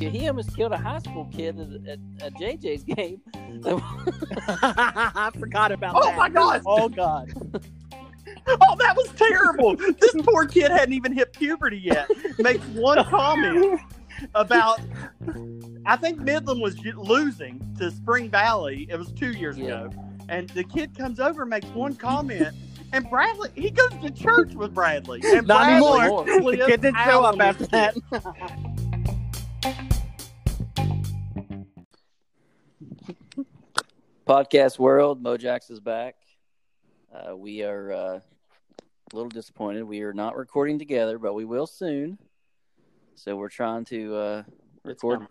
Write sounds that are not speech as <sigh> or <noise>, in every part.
He almost killed a high school kid at, at, at JJ's game. <laughs> I forgot about Oh that. Oh my God. Oh god. <laughs> Oh, that was terrible. this poor kid hadn't even hit puberty yet. Makes one comment about. I think Midland was losing to Spring Valley. It was two years Yeah. ago, and the kid comes over, and makes one comment, and Bradley he goes to church with Bradley. <laughs> And Not Bradley anymore. <laughs> The kid didn't show up after that. Podcast world, Mojax is back. Uh, we are uh, a little disappointed. We are not recording together, but we will soon. So we're trying to uh, record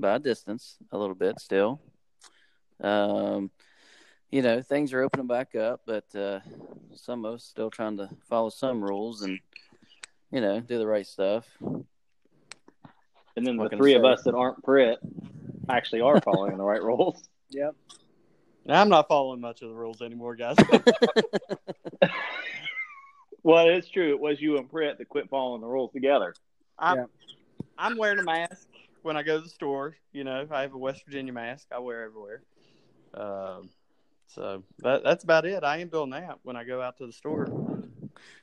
by distance a little bit still. Um, you know, things are opening back up, but uh, some of us still trying to follow some rules and you know do the right stuff. And then What the three of us that aren't Pritt actually are following the right rules. <laughs> Yep. I'm not following much of the rules anymore, guys. <laughs> <laughs> Well, it's true. It was you and Pritt that quit following the rules together. I'm, Yeah. I'm wearing a mask when I go to the store. You know, I have a West Virginia mask. I wear everywhere. Um, so that, that's about it. I am doing that when I go out to the store.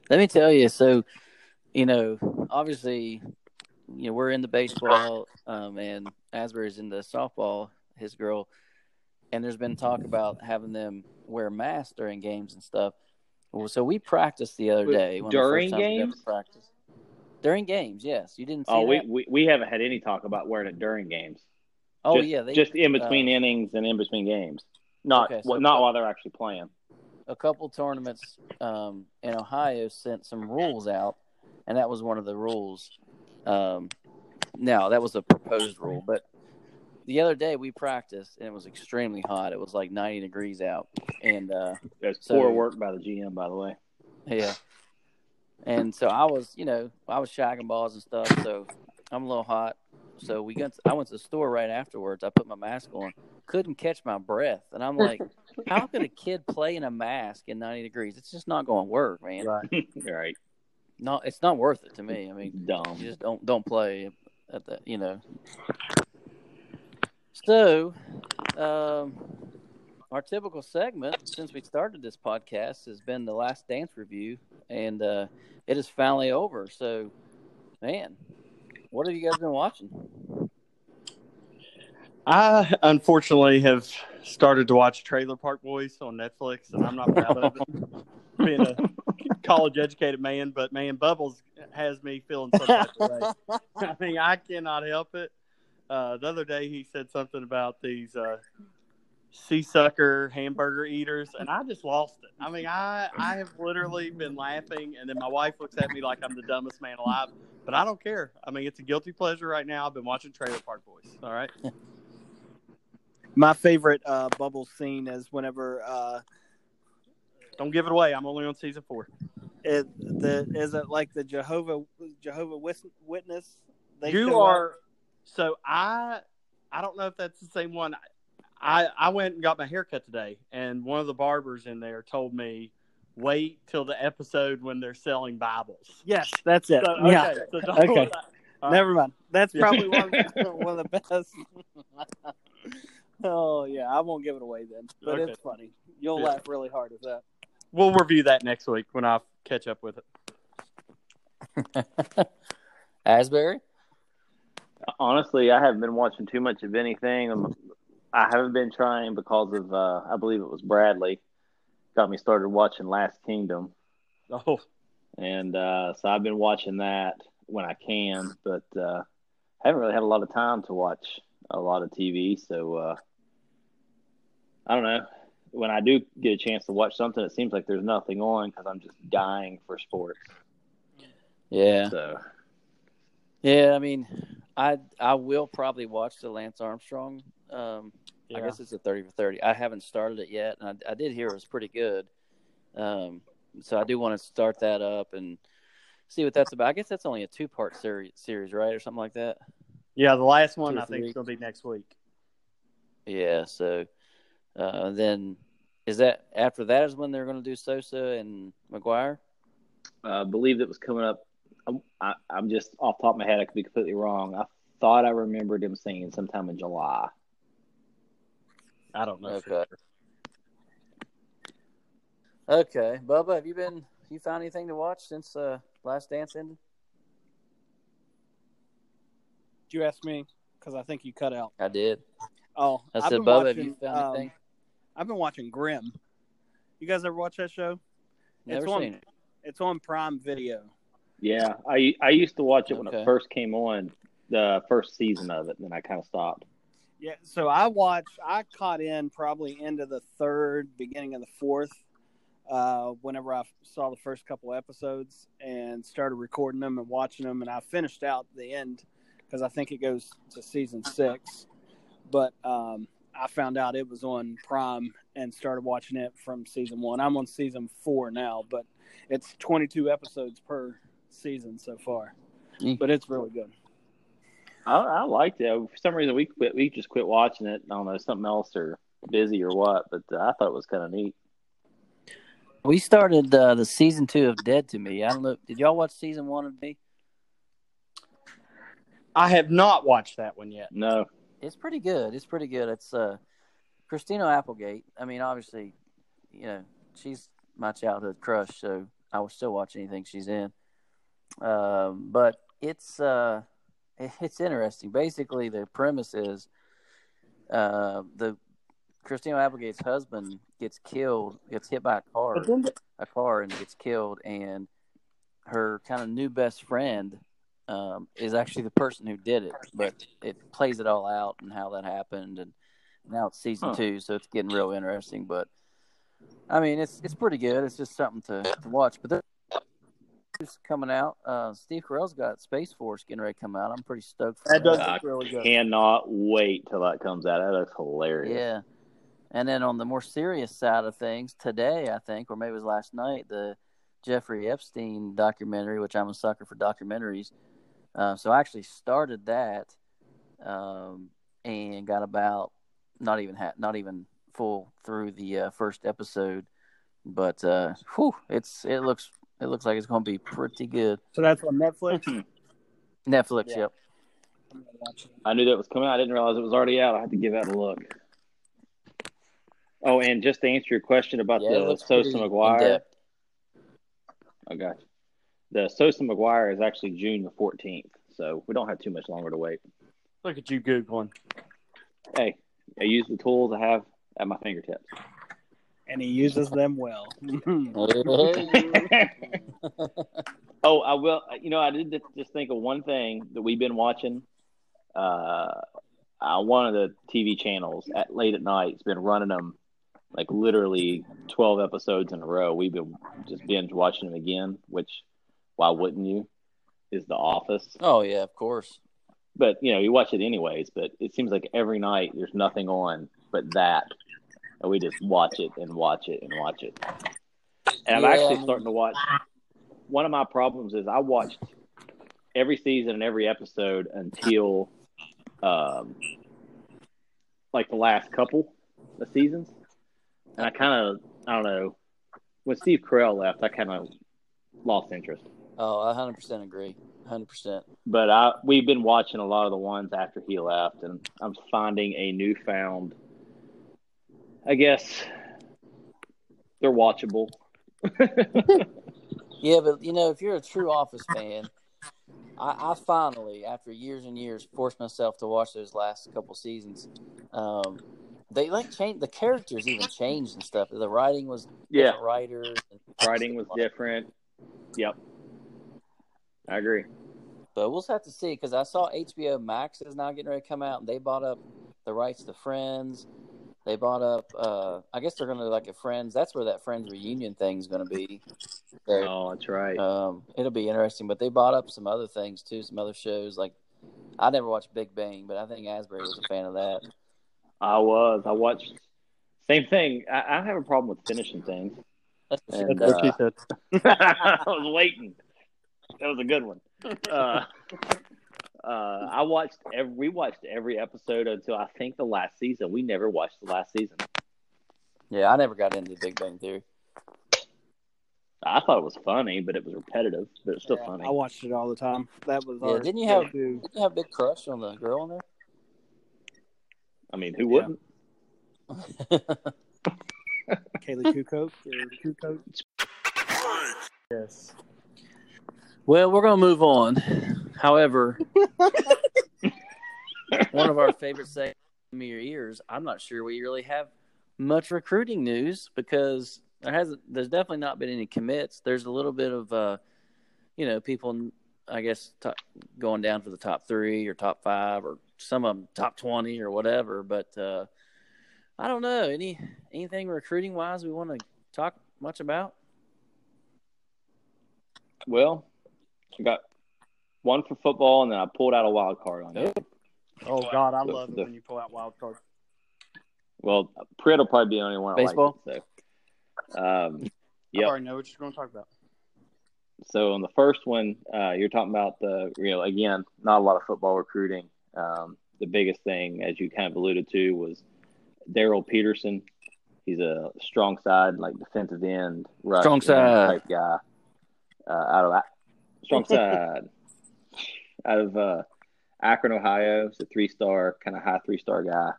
Let me tell you. So, you know, obviously, you know, we're in the baseball, um, and Asbury's in the softball. His girl, and there's been talk about having them wear masks during games and stuff. Well, so we practiced the other day. one of the first during times we ever games? Practiced. During games, yes. You didn't see Oh, we, that? we we haven't had any talk about wearing it during games. oh just, yeah, they, just in between uh, innings and in between games. Not Okay, so- well, not while they're actually playing. a couple tournaments um, in Ohio sent some rules out, and that was one of the rules. Um, now that was a proposed rule, but the other day we practiced and it was extremely hot. It was like 90 degrees out, and uh, There's So- poor work by the GM, by the way. yeah, and so I was, you know, I was shagging balls and stuff, so I'm a little hot. So we got. I went to the store right afterwards. I put my mask on, couldn't catch my breath, and I'm like, how could a <laughs> kid play in a mask in 90 degrees? It's just not going to work, man. Right. <laughs> <laughs> right. No, it's not worth it to me. I mean, Dumb. you just don't don't play at that, you know. So, um, our typical segment since we started this podcast has been the Last Dance review, and uh, it is finally over. So, man, what have you guys been watching? I unfortunately have started to watch Trailer Park Boys on Netflix, and I'm not proud of it. <laughs> Being a college educated man, but man, Bubbles has me feeling some type of way. I mean, I cannot help it. Uh, the other day, he said something about these uh, sea sucker hamburger eaters, and I just lost it. I mean, I I have literally been laughing, and then my wife looks at me like I'm the dumbest man alive. But I don't care. I mean, it's a guilty pleasure right now. I've been watching Trailer Park Boys. All right. <laughs> My favorite uh, bubble scene is whenever uh, Don't give it away. I'm only on season four. it, the is it like the Jehovah Jehovah Witness? They you are up? so I I don't know if that's the same one. I I went and got my haircut today, and one of the barbers in there told me wait till the episode when they're selling Bibles. Yes, that's it. So, Yeah. okay, so don't- Okay. Never mind. That's <laughs> probably one, one of the best. <laughs> oh yeah, I won't give it away then, but Okay. it's funny. You'll Yeah. laugh really hard at that. We'll review that next week when I catch up with it. <laughs> Asbury. Honestly, I haven't been watching too much of anything. I'm- I haven't been trying because of uh, I believe it was Bradley got me started watching Last Kingdom, Oh, and uh, so I've been watching that when I can, but uh, haven't really had a lot of time to watch a lot of TV. So uh, I don't know. When I do get a chance to watch something, it seems like there's nothing on because I'm just dying for sports. Yeah, So yeah. I mean, I I will probably watch the Lance Armstrong. Um, I guess it's a thirty for thirty. I haven't started it yet, and I, I did hear it was pretty good. Um, so I do want to start that up and see what that's about. I guess that's only a two part series, series, right, or something like that. yeah. The last one Two I think three. is going to be next week. Yeah. So uh, then, is that after that is when they're going to do Sosa and McGwire? I uh, believe it was coming up I'm, I, I'm just off the top of my head. I could be completely wrong. I thought I remembered him saying sometime in July. I don't know. for Okay. sure. Okay, Bubba, have you been? You found anything to watch since uh, Last Dance ended? Did you ask me? Because I think you cut out. I did. Oh, I I've said, been Bubba, have you found um, anything? I've been watching Grimm. You guys ever watch that show? Never it's on- seen it. It's on Prime Video. Yeah, I I used to watch it when it first came on, the first season of it, and then I kind of stopped. Yeah, so I watched. I caught in probably into the third, beginning of the fourth. Uh, whenever I saw the first couple episodes and started recording them and watching them, and I finished out the end because I think it goes to season six. But um, I found out it was on Prime and started watching it from season one. I'm on season four now, but it's 22 episodes per season so far. Mm. But it's really good. I, I liked it. For some reason, we quit. We just quit watching it. I don't know something else or busy or what, but uh, I thought it was kind of neat. We started uh, the season two of Dead to Me. I don't know. Did y'all watch season one of Me? I have not watched that one yet. No, It's pretty good. It's pretty good. It's uh, Christina Applegate. I mean, obviously, you know, she's my childhood crush, so I will still watch anything she's in. Um, but it's uh, it's interesting. Basically, the premise is uh, the Christina Applegate's husband gets killed, gets hit by a car, But then the- a car, and gets killed, and her kind of new best friend um, is actually the person who did it, but it plays it all out and how that happened, and now it's season Huh. two, so it's getting real interesting. But I mean, it's it's pretty good. It's just something to, to watch. But there's coming out. Uh, Steve Carell's got Space Force getting ready to come out. I'm pretty stoked for That does that. look really good. cannot wait till that comes out. That looks hilarious. Yeah. And then on the more serious side of things, today I think, or maybe it was last night, the Jeffrey Epstein documentary, which I'm a sucker for documentaries. Uh, so I actually started that, um, and got about not even ha- not even full through the uh, first episode, but uh, whew, it's it looks it looks like it's going to be pretty good. So that's on Netflix. <clears throat> Netflix, Yeah. yep. I'm gonna watch it. I knew that was coming out. I didn't realize it was already out. I had to give that a look. Oh, and just to answer your question about Yeah, the Sosa McGwire, in-depth. I got you. The Sosa McGwire is actually June the 14th, so we don't have too much longer to wait. Look at you googling. Hey, I use the tools I have at my fingertips. and he uses them well. <laughs> oh, I will. You know, I did just think of one thing that we've been watching. Uh, uh, one of the TV channels at late at night has been running them like literally 12 episodes in a row. We've been just binge watching them again, which why wouldn't you? Is The Office. oh yeah, of course. But, you know, you watch it anyways, but it seems like every night there's nothing on but that. And we just watch it and watch it and watch it. And I'm actually starting to watch. One of my problems is I watched every season and every episode until um, like the last couple of seasons. And I kind of, I don't know, when Steve Carell left, I kind of lost interest. Oh, I 100% agree. 100%. But I we've been watching a lot of the ones after he left, and I'm finding a newfound. I guess they're watchable. <laughs> Yeah, but you know, if you're a true Office fan, I, I finally, after years and years, forced myself to watch those last couple seasons. Um, they like change the characters even changed and stuff. The writing was yeah, writers. and- writing was <laughs> different. Yep, I agree. But we'll have to see because I saw HBO Max is now getting ready to come out, and they bought up the rights to Friends. They bought up. Uh, I guess they're going to like a Friends. That's where that Friends reunion thing is going to be. There. Oh, that's right. Um, it'll be interesting. But they bought up some other things too, some other shows. Like I never watched Big Bang, but I think Asbury was a fan of that. I was. I watched. Same thing. I, I have a problem with finishing things. And, That's what she uh, said. <laughs> I was waiting. That was a good one. Uh, uh, I watched every. We watched every episode until I think the last season. We never watched the last season. Yeah, I never got into Big Bang Theory. I thought it was funny, but it was repetitive. But it's still Yeah, funny. I watched it all the time. That was Yeah, our didn't you have- go-to. Did you have a big crush on the girl in there? I mean, who Yeah. wouldn't? <laughs> there? Kaley Cuoco Cuoco? Yes. Well, we're going to move on. However, <laughs> one of our favorite segments, "Me Your Ears," I'm not sure we really have much recruiting news because there hasn't. There's definitely not been any commits. There's a little bit of, uh, you know, people, I guess, top, going down for the top three or top five or some of them top twenty or whatever. But uh, I don't know any anything recruiting wise we want to talk much about. Well, I got one for football, and then I pulled out a wild card on you. Oh God, I The- love it the- when you pull out wild cards. Well, Pritt will probably be the only one. I Baseball? Like it, so, um, I Yep. already know what you're going to talk about. so on the first one, uh, you're talking about the you know again, not a lot of football recruiting. Um, the biggest thing, as you kind of alluded to, was Daryl Peterson. He's a strong side, like defensive end, rush Strong side. type guy. Uh, out of strong <laughs> side, out of uh, Akron, Ohio. He's a three star, kind of high three star guy.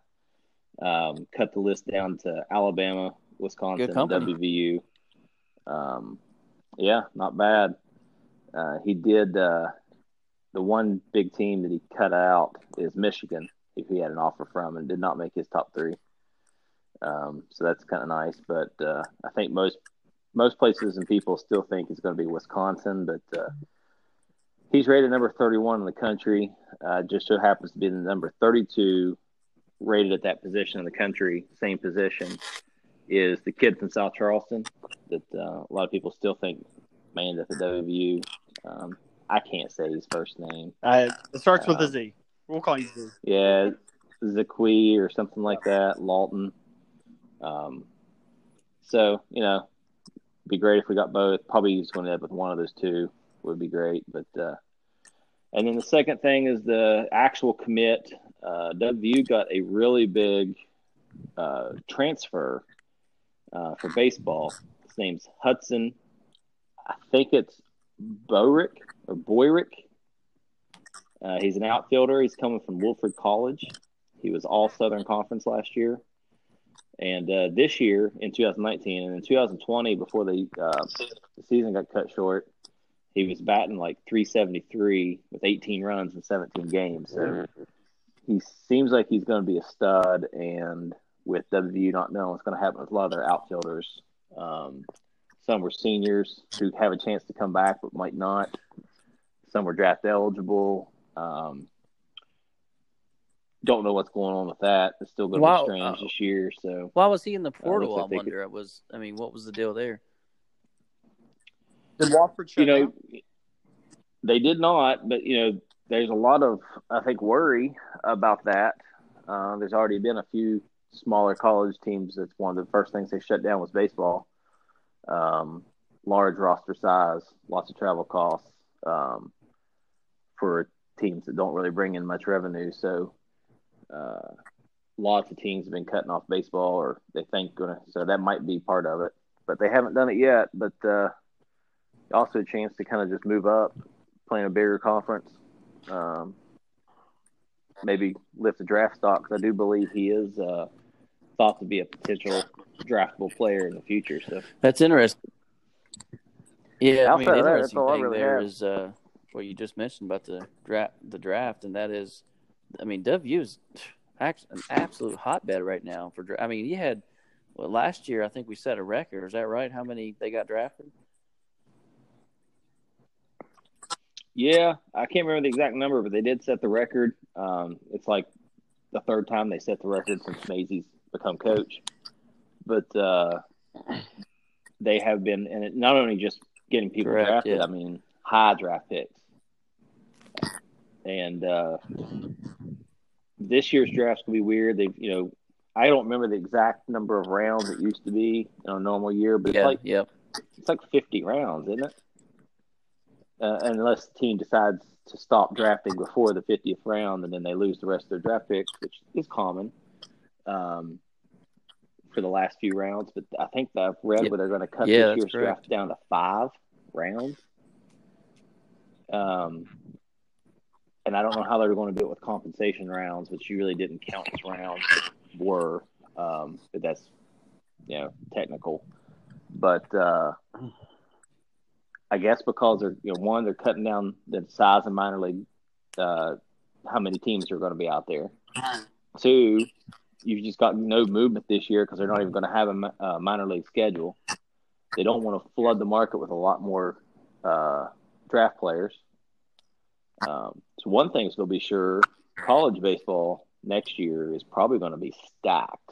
Um, cut the list down to Alabama, Wisconsin, WVU. Um, yeah, not bad. Uh, he did uh, the one big team that he cut out is Michigan, if he had an offer from, and did not make his top three. Um, so that's kind of nice. But uh, I think most most places and people still think it's going to be Wisconsin, but uh, he's rated number 31 in the country. Uh, just so happens to be the number 32 rated at that position in the country, same position, is the kid from South Charleston that uh, a lot of people still think man at the WVU. Um, I can't say his first name. Uh, it starts with Uh, a Z. We'll call you Z. Yeah, Zakui or something like that, Lawton. Um, so, you know, be great if we got both. Probably just going to end with one of those two would be great. But, uh, and then the second thing is the actual commit. Uh, WVU got a really big uh, transfer uh, for baseball. His name's Hudson. I think it's Borick or Boyrick. Uh, he's an outfielder. He's coming from Wofford College. He was all Southern Conference last year. And uh, this year in 2019 and in 2020, before the, uh, the season got cut short, he was batting like 373 with 18 runs in 17 games. So he seems like he's going to be a stud. And with WVU not knowing what's going to happen with a lot of their outfielders, um, some were seniors who have a chance to come back but might not. Some were draft eligible. Um, don't know what's going on with that. It's still going to Wow. be strange Uh, this year. So Why was he in the portal? like I they could- wonder. It was. I mean, what was the deal there? Did Wofford shut you know, down? they did not, but you know, there's a lot of I think worry about that. Uh, there's already been a few smaller college teams. That's one of the first things they shut down was baseball. Um, large roster size, lots of travel costs um, for teams that don't really bring in much revenue. So, uh, lots of teams have been cutting off baseball, or they think gonna. So that might be part of it, but they haven't done it yet. But uh, also a chance to kind of just move up, playing a bigger conference. Um, maybe lift the draft stock 'cause I do believe he is uh, thought to be a potential draftable player in the future. So That's interesting. Yeah, I mean, Outside the of that, that's interesting I thing really there have. is uh, what you just mentioned about the draft, the draft, and that is, I mean, WVU is an absolute hotbed right now for. I mean, you had well last year. I think we set a record. Is that right? How many they got drafted? yeah, I can't remember the exact number, but they did set the record. Um, it's like the third time they set the record since Mazey's become coach. But uh, they have been, and it not only just getting people Correct, drafted. yeah. I mean, high draft picks. And uh, this year's draft's gonna be weird. They, you know, I don't remember the exact number of rounds it used to be in a normal year, but Yeah, it's like yep. it's like fifty rounds, isn't it? Uh, unless the team decides to stop drafting before the 50th round and then they lose the rest of their draft picks, which is common. Um, for the last few rounds, but I think I've read Yeah. where they're going to cut Yeah, this year's correct. draft down to five rounds. Um, and I don't know how they're going to do it with compensation rounds, which you really didn't count as rounds were. Um, but that's you know technical. But uh, I guess because they're you know one they're cutting down the size of minor league, uh, how many teams are going to be out there. Two, you've just got no movement this year because they're not even going to have a uh, minor league schedule. They don't want to flood the market with a lot more uh, draft players. Um, so one thing's going to be sure: college baseball next year is probably going to be stacked.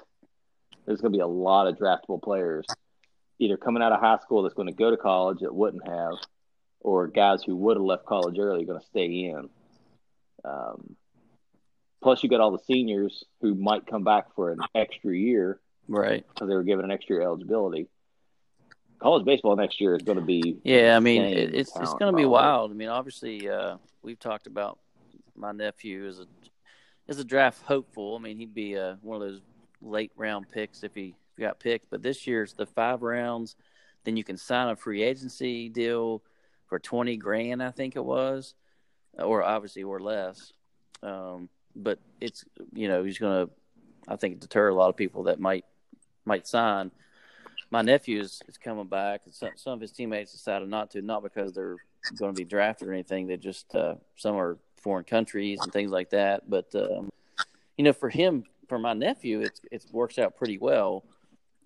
There's going to be a lot of draftable players, either coming out of high school that's going to go to college that wouldn't have, or guys who would have left college early going to stay in. Um, plus, you got all the seniors who might come back for an extra year Right. because they were given an extra year eligibility. College baseball next year is going to be Yeah, I mean, it, it's it's going to be wild. I mean, obviously, uh, we've talked about my nephew is a as a draft hopeful. I mean, he'd be uh, one of those late round picks if he, if he got picked. But this year's the five rounds. Then you can sign a free agency deal for twenty grand, I think it was, or obviously or less. Um, but it's you know he's going to, I think, deter a lot of people that might might sign my nephew is, is coming back. Some, some of his teammates decided not to, not because they're going to be drafted or anything. They just uh, some are foreign countries and things like that. But um, you know, for him, for my nephew, it's it works out pretty well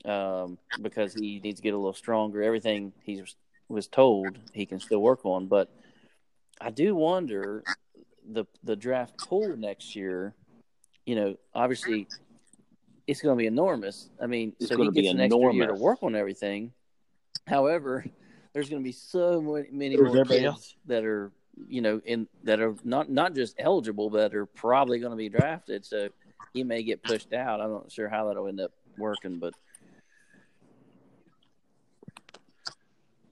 um, because he needs to get a little stronger. Everything he was told he can still work on, but I do wonder the the draft pool next year. You know, obviously it's going to be enormous. I mean, It's so he gets an extra year to work on everything. However, there's going to be so many, many more kids else? that are, you know, in that are not not just eligible, but are probably going to be drafted. So he may get pushed out. I'm not sure how that'll end up working, but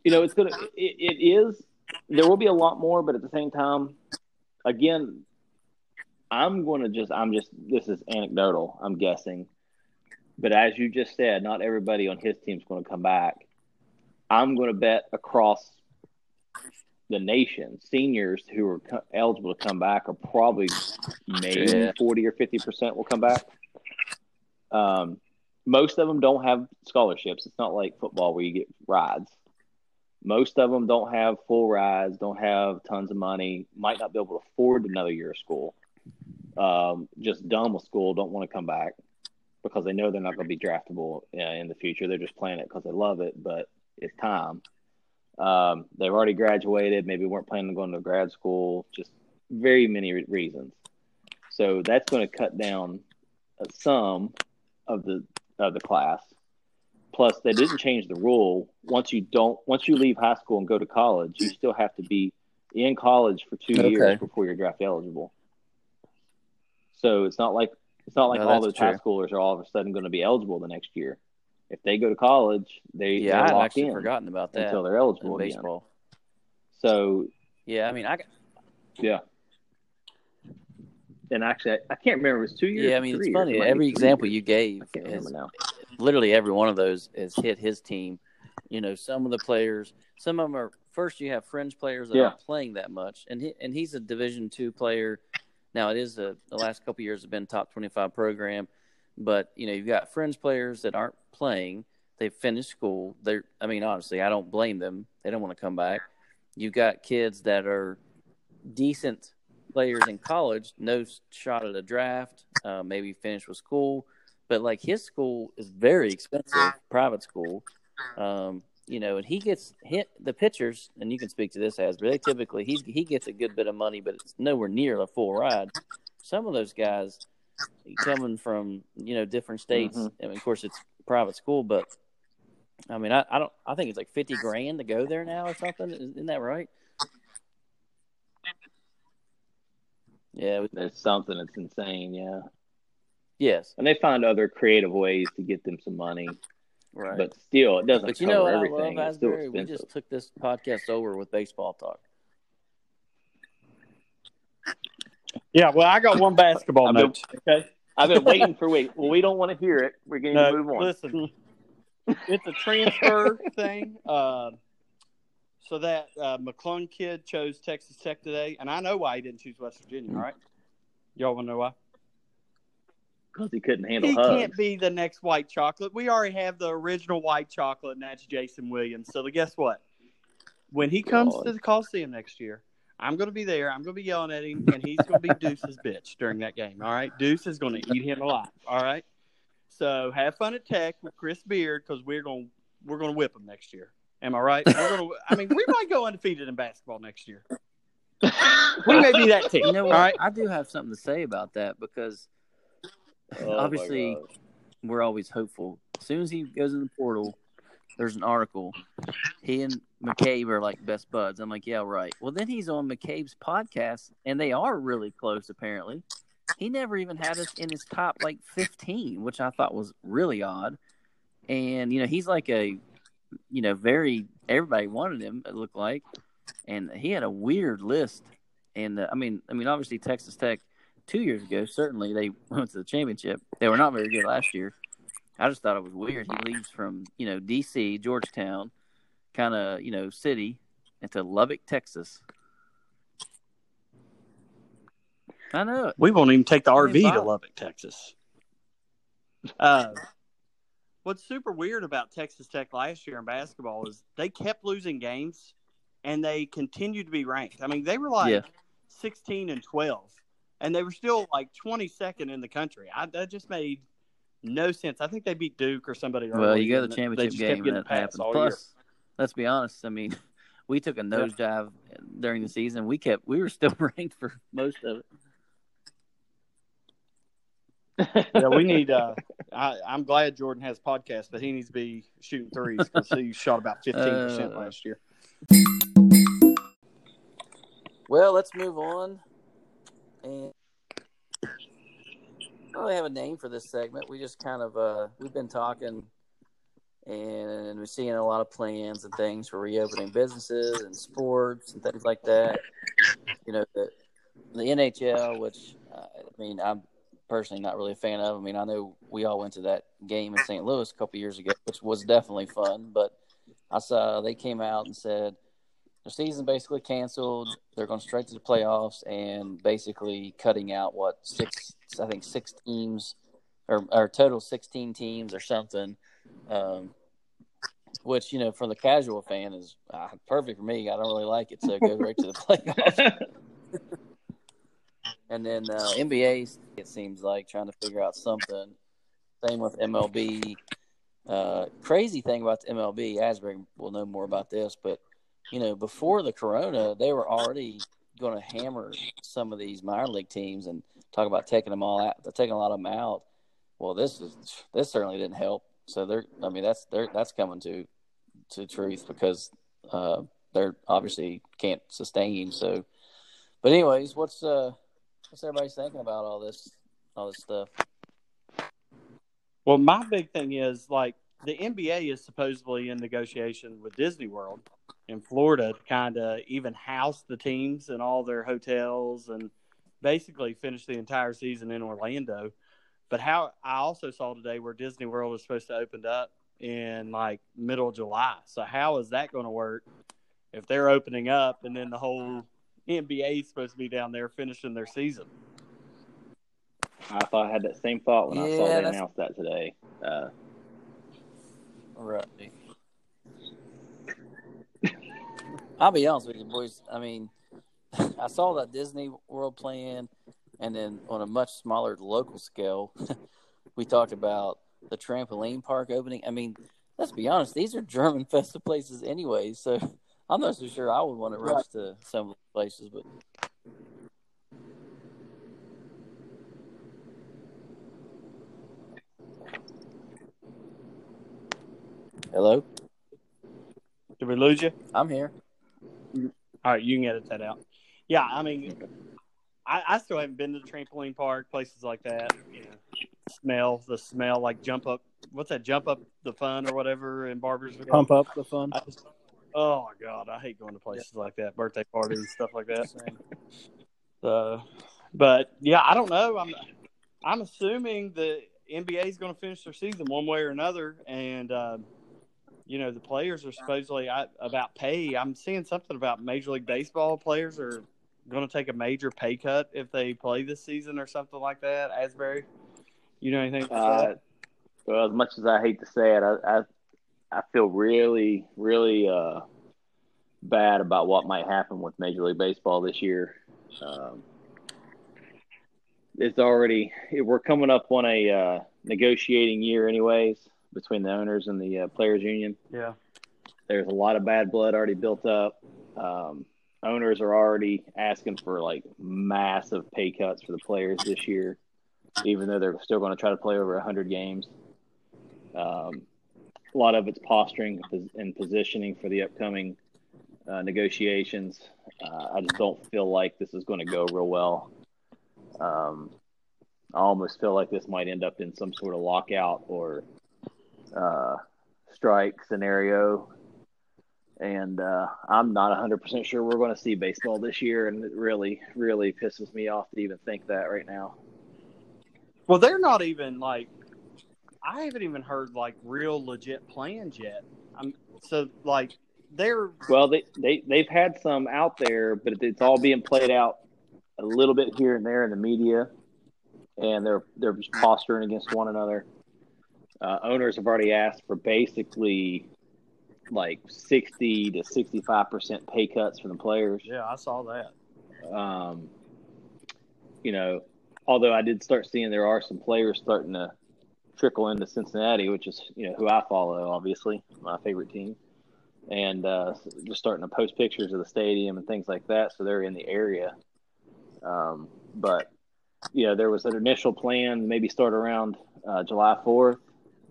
you know, it's gonna. It, it is. There will be a lot more, but at the same time, again, I'm going to just. I'm just. This is anecdotal. I'm guessing, but as you just said, not everybody on his team is going to come back. I'm going to bet across the nation, seniors who are co- eligible to come back are probably maybe Yeah. forty or fifty percent will come back. Um, most of them don't have scholarships. It's not like football where you get rides. Most of them don't have full rides, don't have tons of money, might not be able to afford another year of school. Um, just done with school, don't want to come back because they know they're not going to be draftable uh, in the future. They're just playing it because they love it, but it's time. Um, they've already graduated, maybe weren't planning on going to grad school, just very many re- reasons. So that's going to cut down uh, some of the of the class. Plus, they didn't change the rule. Once you don't, once you leave high school and go to college, you still have to be in college for two Okay. years before you're draft eligible. So it's not like it's not like No, all those high schoolers are all of a sudden going to be eligible the next year. If they go to college, they yeah, I've actually forgotten about that until they're in eligible again. So Yeah, I mean, I yeah. And actually, I, I can't remember. It was two years. yeah, I mean, it's funny. It Every example years. you gave I can't is now. literally every one of those has hit his team. You know, some of the players, some of them are first. You have fringe players that Yeah. aren't playing that much, and he, and he's a Division two player. Now it is a the last couple years have been top twenty five program, but you know you've got fringe players that aren't playing. They've finished school. They're I mean honestly, I don't blame them. They don't want to come back. You've got kids that are decent players in college, no shot at a draft, uh, maybe finished with school, but like his school is very expensive, private school. Um, you know, and he gets hit the pitchers, and you can speak to this as, but they typically he he gets a good bit of money, but it's nowhere near a full ride. Some of those guys coming from you know different states, Mhm. and of course it's private school, but I mean, I, I don't. I think it's like fifty grand to go there now or something. Isn't that right? Yeah. it- There's something that's insane. Yeah. Yes. And they find other creative ways to get them some money, Right. but still, it doesn't But you cover know everything. I love, it's still Asbury? We just took this podcast over with baseball talk. Yeah, well, I got one basketball I've been- note. Okay, I've been waiting for weeks. Well, we don't want to hear it. We're going to No, move on. listen, <laughs> it's a transfer thing. Uh, so that uh, McClung kid chose Texas Tech today, and I know why he didn't choose West Virginia. All right, y'all want to know why? Because he couldn't handle He hugs. can't be the next white chocolate. We already have the original white chocolate, and that's Jason Williams. So guess what? When he comes God. to the Coliseum next year, I'm going to be there. I'm going to be yelling at him, and he's going to be Deuce's <laughs> bitch during that game. All right, Deuce is going to eat him alive. All right. So have fun at Tech with Chris Beard because we're going we're going to whip him next year. Am I right? We're gonna, I mean, we might go undefeated in basketball next year. <laughs> We may be that team. You know what? right. I do have something to say about that because Oh, obviously we're always hopeful. As soon as he goes in the portal, there's an article. He and McCabe are like best buds. I'm like, yeah, right. Well, then he's on McCabe's podcast, and they are really close. Apparently, he never even had us in his top like 15, which I thought was really odd. And you know, he's like a, you know, very everybody wanted him. It looked like, and he had a weird list. And uh, I mean, I mean, obviously Texas Tech two years ago, certainly they <laughs> went to the championship. They were not very good last year. I just thought it was weird. He leaves from you know D.C., Georgetown, kind of you know city, into Lubbock, Texas. I know it. We won't even take the RV to Lubbock, Texas. Uh, what's super weird about Texas Tech last year in basketball is they kept losing games, and they continued to be ranked. I mean, they were like Yeah. sixteen and twelve, and they were still like twenty second in the country. I, that just made no sense. I think they beat Duke or somebody. Well, you go to and the they championship kept game getting and that passed happened. all year. Plus, let's be honest. I mean, <laughs> we took a nosedive during the season. We kept we were still <laughs> ranked for most of it. yeah, we need. Uh, I, I'm glad Jordan has podcasts, but he needs to be shooting threes because he shot about 15 percent Uh, last year. Well, let's move on. And I don't really have a name for this segment. We just kind of uh we've been talking and we're seeing a lot of plans and things for reopening businesses and sports and things like that. You know, the the NHL, which uh, I mean, I'm personally not really a fan of. I mean, I know we all went to that game in St. Louis a couple years ago, which was definitely fun. But I saw they came out and said their season basically canceled. They're going straight to the playoffs and basically cutting out what six, I think six teams, or or total sixteen teams or something. Um, which you know, for the casual fan, is uh, perfect for me. I don't really like it, so go right to the <laughs> playoffs. And then uh, NBA, it seems like trying to figure out something. Same with MLB. Uh, crazy thing about the MLB, Asbury will know more about this, but you know, before the Corona, they were already going to hammer some of these minor league teams and talk about taking them all out, taking a lot of them out. Well, this is this certainly didn't help. So they're, I mean, that's they're that's coming to to truth because uh, they're obviously can't sustain. So, but anyways, what's uh what's everybody thinking about all this all this stuff? Well, my big thing is like the NBA is supposedly in negotiation with Disney World in Florida to kind of even house the teams and all their hotels and basically finish the entire season in Orlando. But how I also saw today where Disney World is supposed to open up in like middle of July. So how is that going to work if they're opening up and then the whole NBA is supposed to be down there finishing their season? I thought I had that same thought when I saw they that's- announced that today. Uh, Right. I'll be honest with you, boys. I mean, <laughs> I saw that Disney World plan, and then on a much smaller local scale, <laughs> we talked about the trampoline park opening. I mean, let's be honest; these are German <laughs> festive places anyway. So I'm not so sure I would want to rush to some of the places, but. Hello, Did we lose you? I'm here. All right, you can edit that out. Yeah, I mean, I, I still haven't been to the trampoline park, places like that. You know, smell the smell, like jump up. What's that? Jump up the fun or whatever in Barbers. Pump up the fun. I just, oh my god, I hate going to places like that, birthday parties, and stuff like that. So, but yeah, I don't know. I'm I'm assuming the NBA is going to finish their season one way or another, and uh, you know the players are supposedly I, about pay. I'm seeing something about Major League Baseball players are going to take a major pay cut if they play this season or something like that. Asbury, you know anything? Uh, that? well, as much as I hate to say it, I I, I feel really, really uh, bad about what might happen with Major League Baseball this year. Um, it's already we're coming up on a uh, negotiating year, anyways, between the owners and the uh, players' union. Yeah. There's a lot of bad blood already built up. Um, owners are already asking for like massive pay cuts for the players this year, even though they're still going to try to play over 100 games. Um, a lot of it's posturing and positioning for the upcoming uh, negotiations. Uh, I just don't feel like this is going to go real well. Um, I almost feel like this might end up in some sort of lockout or uh, strike scenario. And uh, I'm not 100% sure we're going to see baseball this year. And it really, really pisses me off to even think that right now. Well, they're not even like. I haven't even heard like real legit plans yet. I'm so like they're Well, they, they, they've had some out there, but it's all being played out a little bit here and there in the media. And they're, they're just posturing against one another. Uh, owners have already asked for basically like 60 to 65% pay cuts for the players. yeah, I saw that. Um, you know, although I did start seeing there are some players starting to trickle into Cincinnati, which is you know who I follow, obviously my favorite team, and uh, just starting to post pictures of the stadium and things like that. So they're in the area. Um, but you know, there was an initial plan, maybe start around uh, July fourth,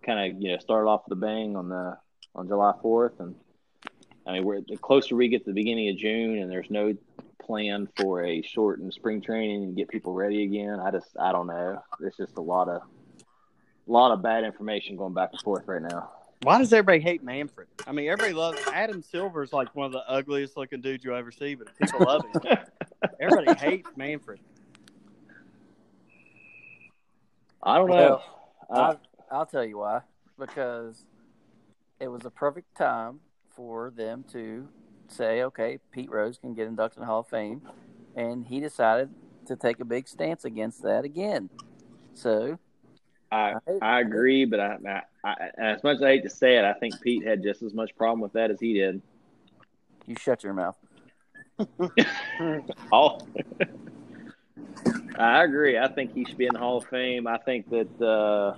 kind of you know start off with a bang on the on July fourth, and I mean we're the closer we get to the beginning of June, and there's no plan for a shortened spring training and get people ready again. I just I don't know. It's just a lot of a lot of bad information going back and forth right now. Why does everybody hate Manfred? I mean, everybody loves Adam Silver is like one of the ugliest looking dudes you ever see, but people love him. <laughs> everybody hates Manfred. I don't know. Well, Uh, I, I'll tell you why. Because it was a perfect time for them to say, okay, Pete Rose can get inducted in the Hall of Fame. And he decided to take a big stance against that again. So, I I agree, but I, I, I as much as I hate to say it, I think Pete had just as much problem with that as he did. you shut your mouth. <laughs> Oh, <laughs> I agree. I think he should be in the Hall of Fame. I think that uh,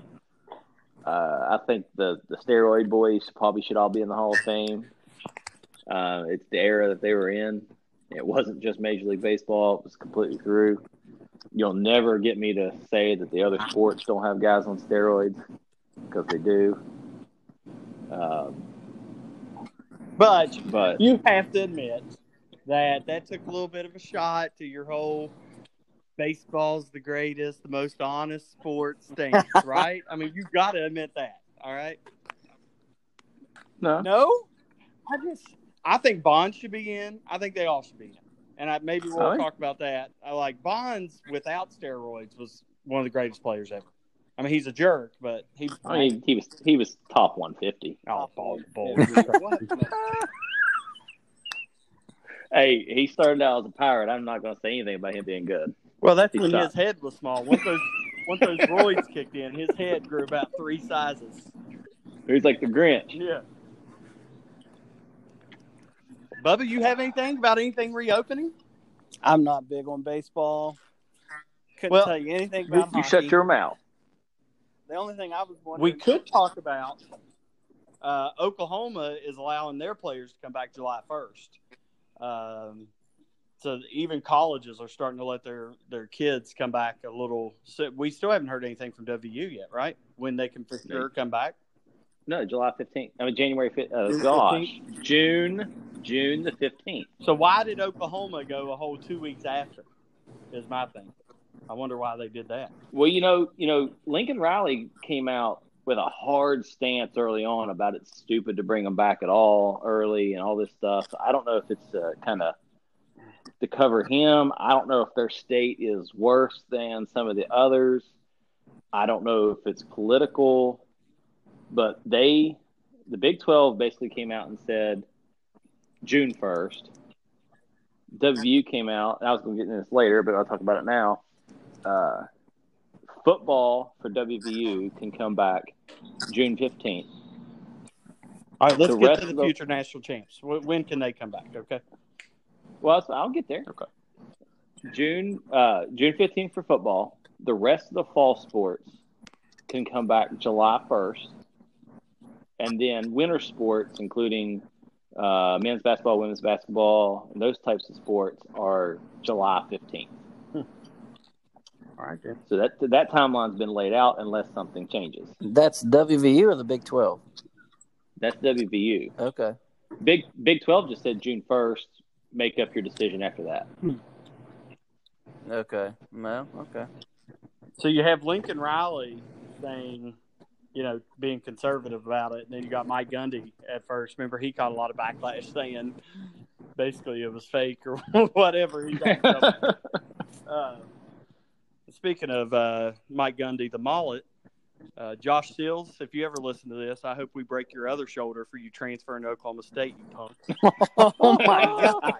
uh, I think the the steroid boys probably should all be in the Hall of Fame. Uh, it's the era that they were in. It wasn't just Major League Baseball; it was completely through. You'll never get me to say that the other sports don't have guys on steroids because they do. Um, But but you have to admit that that took a little bit of a shot to your whole baseball's the greatest, the most honest sport stance, <laughs> right? I mean, you got to admit that. All right. no, No, I just I think Bonds should be in. I think they all should be in, and I, maybe we'll talk about that. I like Bonds without steroids was one of the greatest players ever. I mean, he's a jerk, but he. I mean he was he was top 150. oh, ball, ball. What? <laughs> Hey, he started out as a pirate. I'm not going to say anything about him being good. Well, that's when his head was small. Once those once those roids kicked in, his head grew about three sizes. He's like the Grinch. Yeah. Bubba, you have anything about anything reopening? I'm not big on baseball. Couldn't Well, tell you anything You, about you hockey. shut your mouth. The only thing I was wondering. We could talk about uh, Oklahoma is allowing their players to come back July 1st. Um, so even colleges are starting to let their, their kids come back a little. So we still haven't heard anything from WU yet, right? When they can for sure come back. No, July 15th. I mean, January 5th. Uh, June gosh. June, June the 15th. So why did Oklahoma go a whole two weeks after? Is my thing. I wonder why they did that. Well, you know, you know, Lincoln Riley came out with a hard stance early on about it's stupid to bring them back at all early and all this stuff. I don't know if it's uh, kind of to cover him. I don't know if their state is worse than some of the others. I don't know if it's political, but they, the Big 12 basically came out and said June 1st. WVU came out, and I was going to get into this later, but I'll talk about it now. Uh, football for WVU can come back June 15th. All right, let's The get to the the- future national champs. When can they come back? Okay. Well, I'll get there. Okay. June uh, June fifteenth for football. The rest of the fall sports can come back July first, and then winter sports, including uh, men's basketball, women's basketball, and those types of sports, are July fifteenth. All right, then. So that that timeline's been laid out unless something changes. That's WVU or the Big Twelve. That's WVU. Okay. Big Big Twelve just said June first. Make up your decision after that. Okay. Well, okay. So you have Lincoln Riley saying, you know, being conservative about it, and then you got Mike Gundy at first. Remember, he caught a lot of backlash saying basically it was fake or <laughs> whatever. He got <laughs> uh, speaking of uh, Mike Gundy, the mullet, uh, Josh Sills, if you ever listen to this, I hope we break your other shoulder for you transferring to Oklahoma State, you punk. <laughs> Oh my <laughs> god!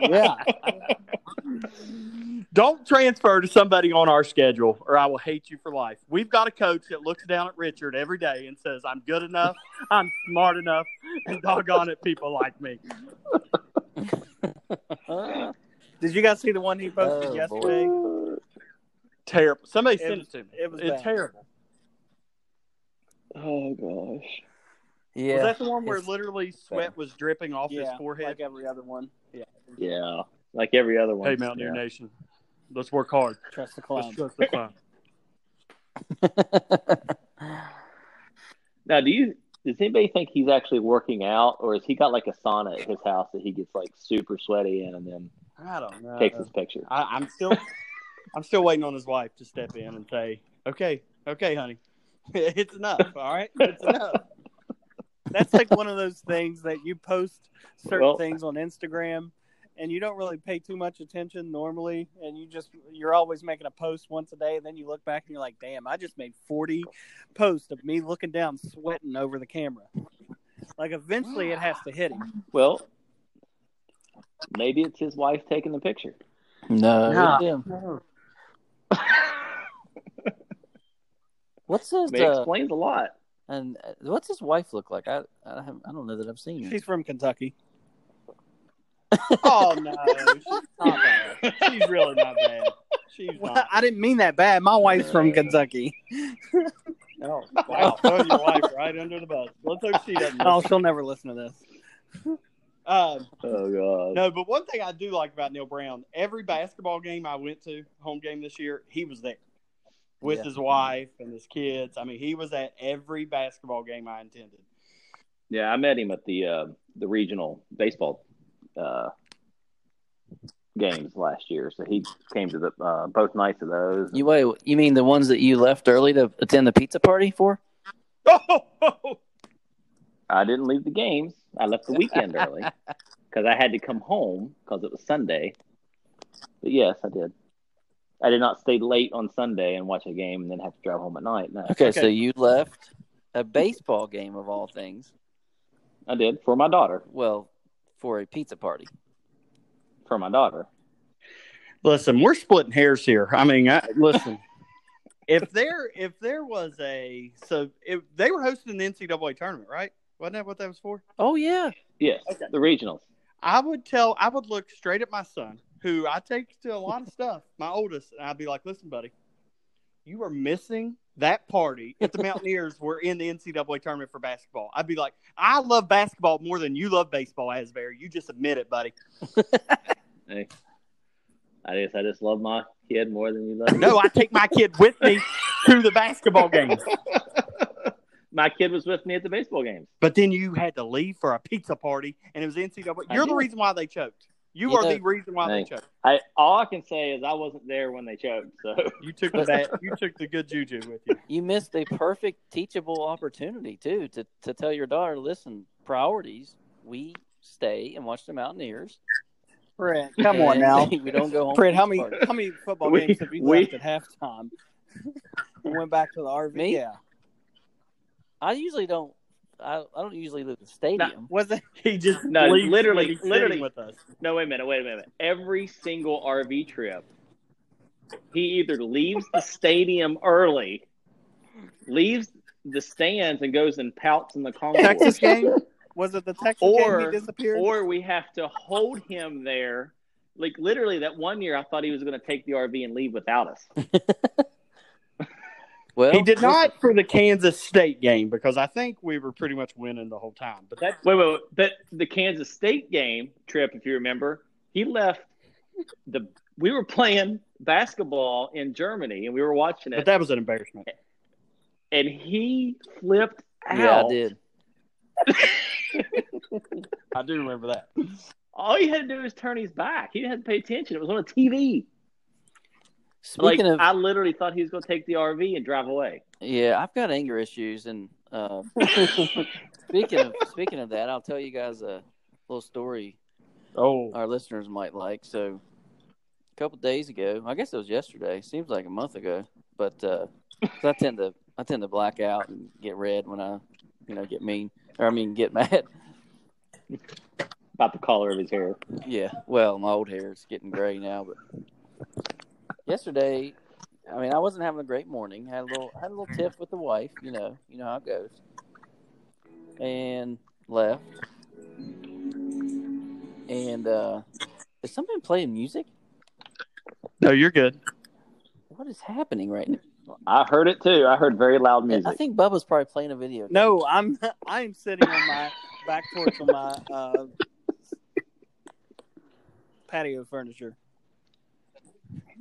yeah, Don't transfer to somebody on our schedule, or I will hate you for life. We've got a coach that looks down at Richard every day and says, "I'm good enough, I'm smart enough, and doggone it, people like me." <laughs> did you guys see the one he posted Oh, yesterday? Terrible. Somebody It sent was- it to me. it was it's bad. terrible. Oh gosh. Yeah. Was that the one where it's- literally sweat was dripping off Yeah, his forehead? like every other one. Yeah, Yeah, like every other one. hey, Mountaineer Yeah. Nation, let's work hard. trust the Let's trust the clown. <laughs> Now, do you does anybody think he's actually working out, or has he got like a sauna at his house that he gets like super sweaty in and then I don't know. takes his picture? I, I'm still, I'm still waiting on his wife to step in and say, "Okay, okay, honey, <laughs> it's enough. All right, <laughs> it's enough." That's like one of those things that you post certain Well- things on Instagram and you don't really pay too much attention normally and you just you're always making a post once a day and then you look back and you're like, "Damn, I just made 40 posts of me looking down sweating over the camera." Like eventually it has to hit him. Well, maybe it's his wife taking the picture. no, Nah. <laughs> it him. What's his It uh, explains a lot. and uh, what's his wife look like? I I, I don't know that I've seen her. She's from Kentucky. <laughs> Oh no, she's not bad. She's really not bad. She's Well, not. I didn't mean that bad. My wife's from Kentucky. Oh, wow, throwing your wife right under the bus. Let's hope she doesn't. Oh, she'll never listen to this. Um, Oh god. no, but one thing I do like about Neal Brown, every basketball game I went to, home game this year, he was there with Yeah. his wife and his kids. I mean, he was at every basketball game I attended. Yeah, I met him at the uh, the regional baseball uh, games last year, so he came to the uh, both nights of those. You wait. You mean the ones that you left early to attend the pizza party for? Oh, <laughs> I didn't leave the games. I left the weekend early <laughs> because I had to come home because it was Sunday. But yes, I did. I did not stay late on Sunday and watch a game and then have to drive home at night. No, Okay, Okay. so you left a baseball game of all things. I did for my daughter. Well, for a pizza party. For my daughter. Listen, we're splitting hairs here. I mean, I, listen. <laughs> if there if there was a so if they were hosting the NCAA tournament, right? Wasn't that what that was for? Oh yeah. Yes, Okay. the regionals. I would tell I would look straight at my son, who I take to a lot of stuff, my oldest, and I'd be like, "Listen, buddy, you are missing that party if the Mountaineers were in the NCAA tournament for basketball." I'd be like, "I love basketball more than you love baseball, Asbury. You just admit it, buddy." <laughs> Hey, I guess I just love my kid more than you love. No, I take my kid with me to the basketball games. <laughs> my kid was with me at the baseball games. But then you had to leave for a pizza party, and it was NCAA. You're the reason why they choked. You You are know- the reason why they choked. I all I can say is I wasn't there when they choked. So You took the bad, <laughs> you took the good juju with you. You missed a perfect teachable opportunity too to to tell your daughter, listen, priorities. We stay and watch the Mountaineers. Fred, come on now. <laughs> we don't go home. Fred, how many parties. how many football We- games have you we- left at halftime? <laughs> we Went back to the RV. Me? Yeah. I usually don't. I, I don't usually leave the stadium. Was it? He just No, leaves literally- when literally. with us. No, wait a minute, wait a minute. Every single RV trip, he either leaves the stadium early, leaves the stands, and goes and pouts in the concourse. Texas game? Was it the Texas game he disappeared? or we have to hold him there. Like literally, that one year, I thought he was going to take the RV and leave without us. <laughs> Well, He did not for the Kansas State game because I think we were pretty much winning the whole time. But that Wait, wait, wait. But the Kansas State game trip, if you remember, he left the. We were playing basketball in Germany, and we were watching it. but that was an embarrassment. and he flipped out. Yeah, I did. <laughs> I do remember that. All he had to do was turn his back. He didn't have to pay attention. It was on a TV. Like Speaking of, I literally thought he was going to take the RV and drive away. yeah, I've got anger issues, and uh, <laughs> speaking of speaking of that, I'll tell you guys a little story Oh, our listeners might like. So, a couple days ago, I guess it was yesterday. Seems like a month ago, but uh, I tend to I tend to black out and get red when I, you know, get mean or I mean get <laughs> mad. About the color of his hair. Yeah, well, my old hair is getting gray now, but yesterday, I mean, I wasn't having a great morning. Had a little had a little tiff with the wife, you know, you know how it goes, and left. And uh is somebody playing music? no, you're good. What is happening right now? I heard it too. I heard very loud music. I think Bubba's probably playing a video. game. No, I'm <laughs> I'm sitting on my back porch on my uh, patio furniture.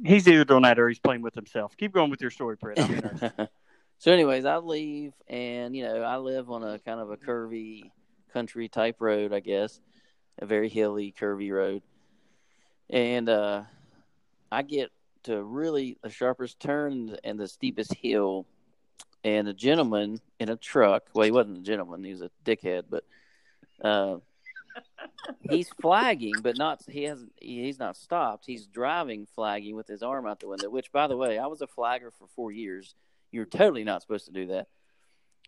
He's either doing that or he's playing with himself. Keep going with your story, Brett. <laughs> So, anyways, I leave, and you know, I live on a kind of a curvy country type road, I guess, a very hilly, curvy road, and uh, I get to really the sharpest turn and the steepest hill, and a gentleman in a truck. Well, he wasn't a gentleman; he was a dickhead, but. Uh, he's flagging, but not he hasn't he's not stopped. He's driving flagging with his arm out the window, which by the way, I was a flagger for 4 years. You're totally not supposed to do that.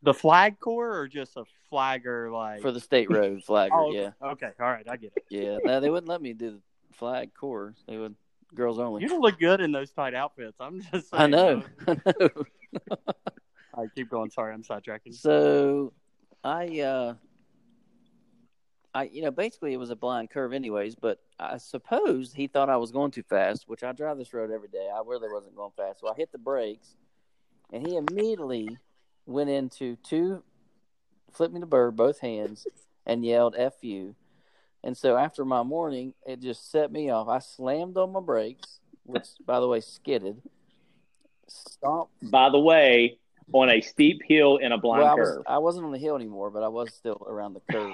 the flag corps or just a flagger like For the state road flagger, Oh, yeah. Okay, all right, I get it. Yeah. No, they wouldn't let me do the flag corps. They would girls only. You don't look good in those tight outfits. I'm just saying. I know. <laughs> I know. All right, keep going. Sorry, I'm sidetracking. So I uh I you know, basically it was a blind curve anyways, but I suppose he thought I was going too fast, which I drive this road every day. I really wasn't going fast. So I hit the brakes and he immediately went into two flipped me the bird both hands and yelled F you. And so after my morning, it just set me off. I slammed on my brakes, which by the way skidded. Stomped By the way, on a steep hill in a blind well, I, was, curve. I wasn't on the hill anymore, but I was still around the curve.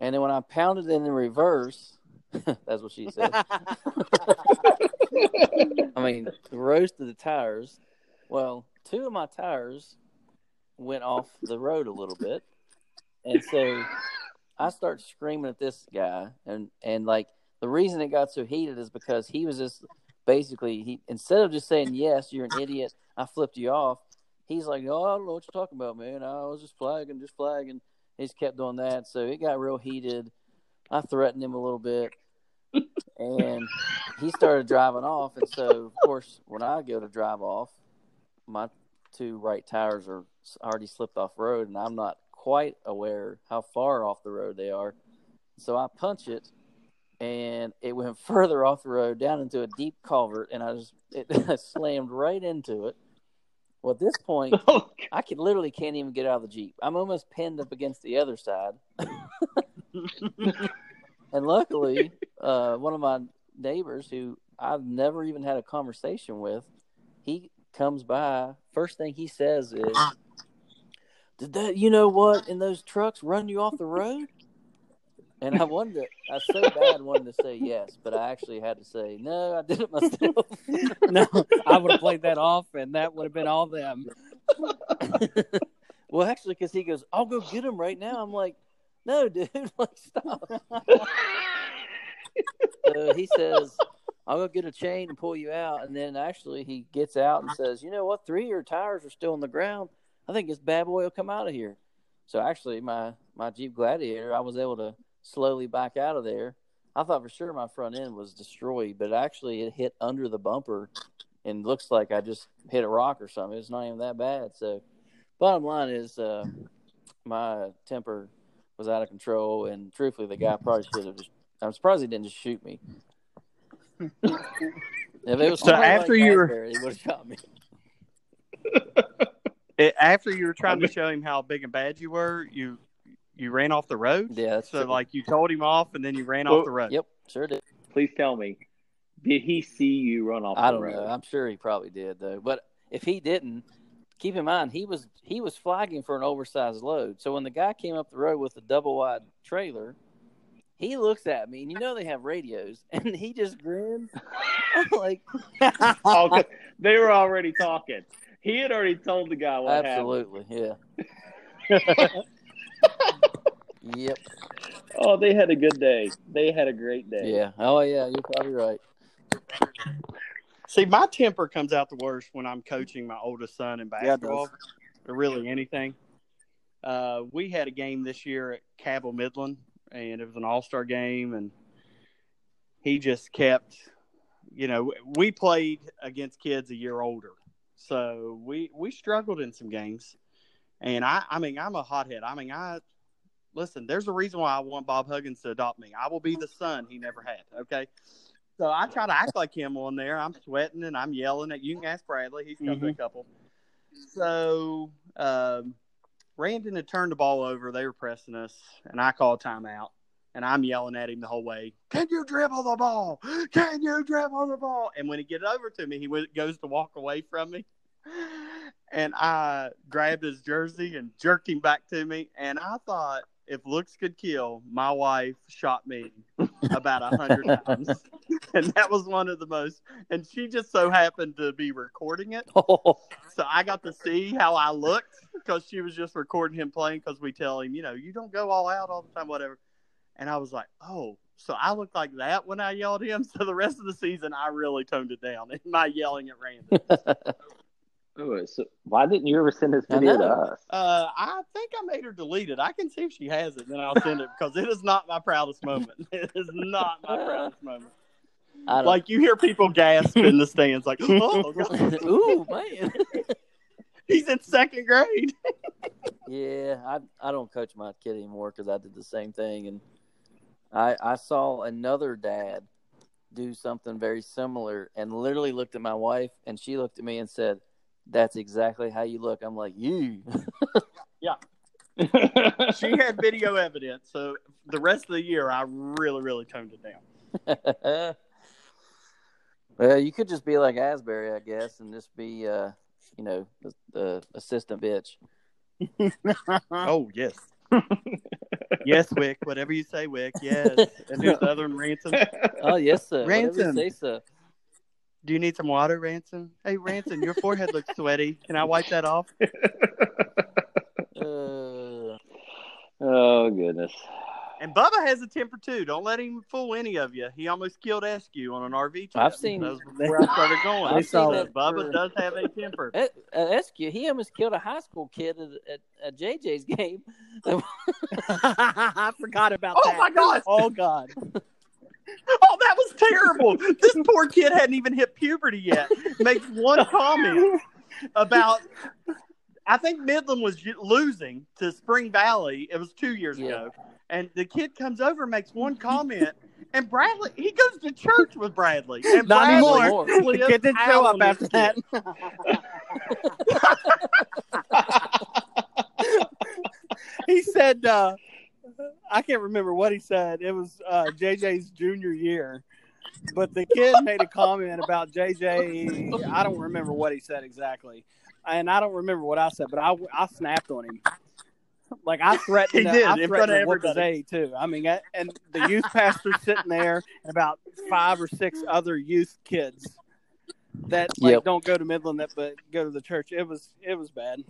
And then when I pounded in the reverse, <laughs> that's what she said. <laughs> I mean, roasted the tires. Well, two of my tires went off the road a little bit, and so I start screaming at this guy, and and like the reason it got so heated is because he was just basically he instead of just saying yes, you're an idiot, I flipped you off. He's like, oh, I don't know what you're talking about, man. I was just flagging, just flagging. He just kept doing that, so it got real heated. I threatened him a little bit, and he started driving off. And so, of course, when I go to drive off, my two right tires are already slipped off road, and I'm not quite aware how far off the road they are. So I punch it, and it went <laughs> further off the road down into a deep culvert, and I just it <laughs> slammed right into it. Well, at this point, <laughs> I could literally can't even get out of the jeep. I'm almost pinned up against the other side. <laughs> and luckily, uh, one of my neighbors who I've never even had a conversation with, he comes by. First thing he says is, "Did that? You know what? In those trucks run you off the road?" And I wanted to, I so bad wanted to say yes, but I actually had to say no. I did it myself. <laughs> no, I would have played that off, and that would have been all them. <laughs> well, actually, because he goes, "I'll go get him right now." I'm like, "No, dude, <laughs> like stop." so he says, I'll go get a chain and pull you out. And then actually he gets out and says, you know what? Three of your tires are still on the ground. I think this bad boy will come out of here. So actually, my my Jeep Gladiator, I was able to slowly back out of there. I thought for sure my front end was destroyed, but actually it hit under the bumper, and looks like I just hit a rock or something. It's not even that bad. So, bottom line is, uh, my temper was out of control, and truthfully, the guy probably should have. Just, I'm surprised he didn't just shoot me. if it was So after like you were- he would have shot me. <laughs> It, after you were trying to show him how big and bad you were, you you ran off the road. Yeah, So true. like you told him off, and then you ran Well, off the road. Yep, sure did. Please tell me, did he see you run off I the don't road? know. I'm sure he probably did though. But if he didn't, keep in mind he was he was flagging for an oversized load. So when the guy came up the road with the double wide trailer, he looks at me, and you know they have radios, <laughs> and he just grins. I'm like, <laughs> Oh, 'cause <laughs> they were already talking. He had already told the guy what happened. absolutely, yeah, yep. Oh, they had a good day. They had a great day. yeah. Oh yeah, you're probably right. See, my temper comes out the worst when I'm coaching my oldest son in Yeah, basketball, or really anything. Uh, we had a game this year at Cabell Midland, and it was an All Star game, and he just kept, you know, we played against kids a year older, so we we struggled in some games, and I, I mean, I'm a hothead. I mean, I listen. There's a reason why I want Bob Huggins to adopt me. I will be the son he never had. Okay. So I try to act like him on there. I'm sweating and I'm yelling at you. Can ask Bradley. He's come to a couple. So um, Randon had turned the ball over. They were pressing us, and I called timeout. And I'm yelling at him the whole way. Can you dribble the ball? Can you dribble the ball? And when he gets over to me, he goes to walk away from me. And I grabbed his jersey and jerked him back to me. And I thought, if looks could kill, my wife shot me about a hundred <laughs> times. <laughs> And that was one of the most. And she just so happened to be recording it. Oh, <laughs> So I got to see how I looked because she was just recording him playing because we tell him, you know, you don't go all out all the time, whatever. And I was like, oh, so I looked like that when I yelled at him. So the rest of the season, I really toned it down in my yelling at Randall. Oh, so why didn't you ever send this video to us? Uh, I think I made her delete it. I can see if she has it, then I'll send it because it is not my proudest moment. <laughs> It is not my proudest moment. I. Like you hear people gasp in the stands, like, <laughs> "Oh, God. <laughs> Ooh man. he's in second grade." Yeah, I I don't coach my kid anymore because I did the same thing, and I I saw another dad do something very similar, and literally looked at my wife, and she looked at me and said, "That's exactly how you look." I'm like, "You." Yeah. <laughs> she had video evidence, so the rest of the year, I really, really toned it down. <laughs> well, you could just be like Asbury, I guess, and just be, uh, you know, the, the assistant bitch. <laughs> Oh yes, yes, Wick. Whatever you say, Wick. Yes. And the other Ransom? Oh yes, sir. Whatever you say so. Do you need some water, Ransom? Hey, Ransom, your forehead looks sweaty. Can I wipe that off? Uh, <laughs> oh goodness. And Bubba has a temper too. Don't let him fool any of you. He almost killed Eskew on an RV trip. I've seen- That was before I started going. <laughs> I've seen that Bubba for- does have a temper. <laughs> at, at he almost killed a high school kid at, at, at JJ's game. I forgot about Oh that. Oh my gosh! Oh God! <laughs> Oh, that was terrible. this poor kid hadn't even hit puberty yet. Makes one comment about. I think Midland was losing to Spring Valley. It was two years Yeah. ago, and the kid comes over, and makes one comment, and Bradley he goes to church with Bradley. And Not Bradley anymore. <laughs> The kid didn't show up after this that. <laughs> he said, uh, I can't remember what he said. It was uh, JJ's junior year. But the kid made a comment about JJ. I don't remember what he said exactly. And I don't remember what I said, but I, I snapped on him. Like I threatened, He to- did, I in threatened front of to whoop his everybody. A too. I mean, I- and the youth pastor sitting there, and about five or six other youth kids that like Yep. don't go to Midland, that but go to the church. It was it was bad.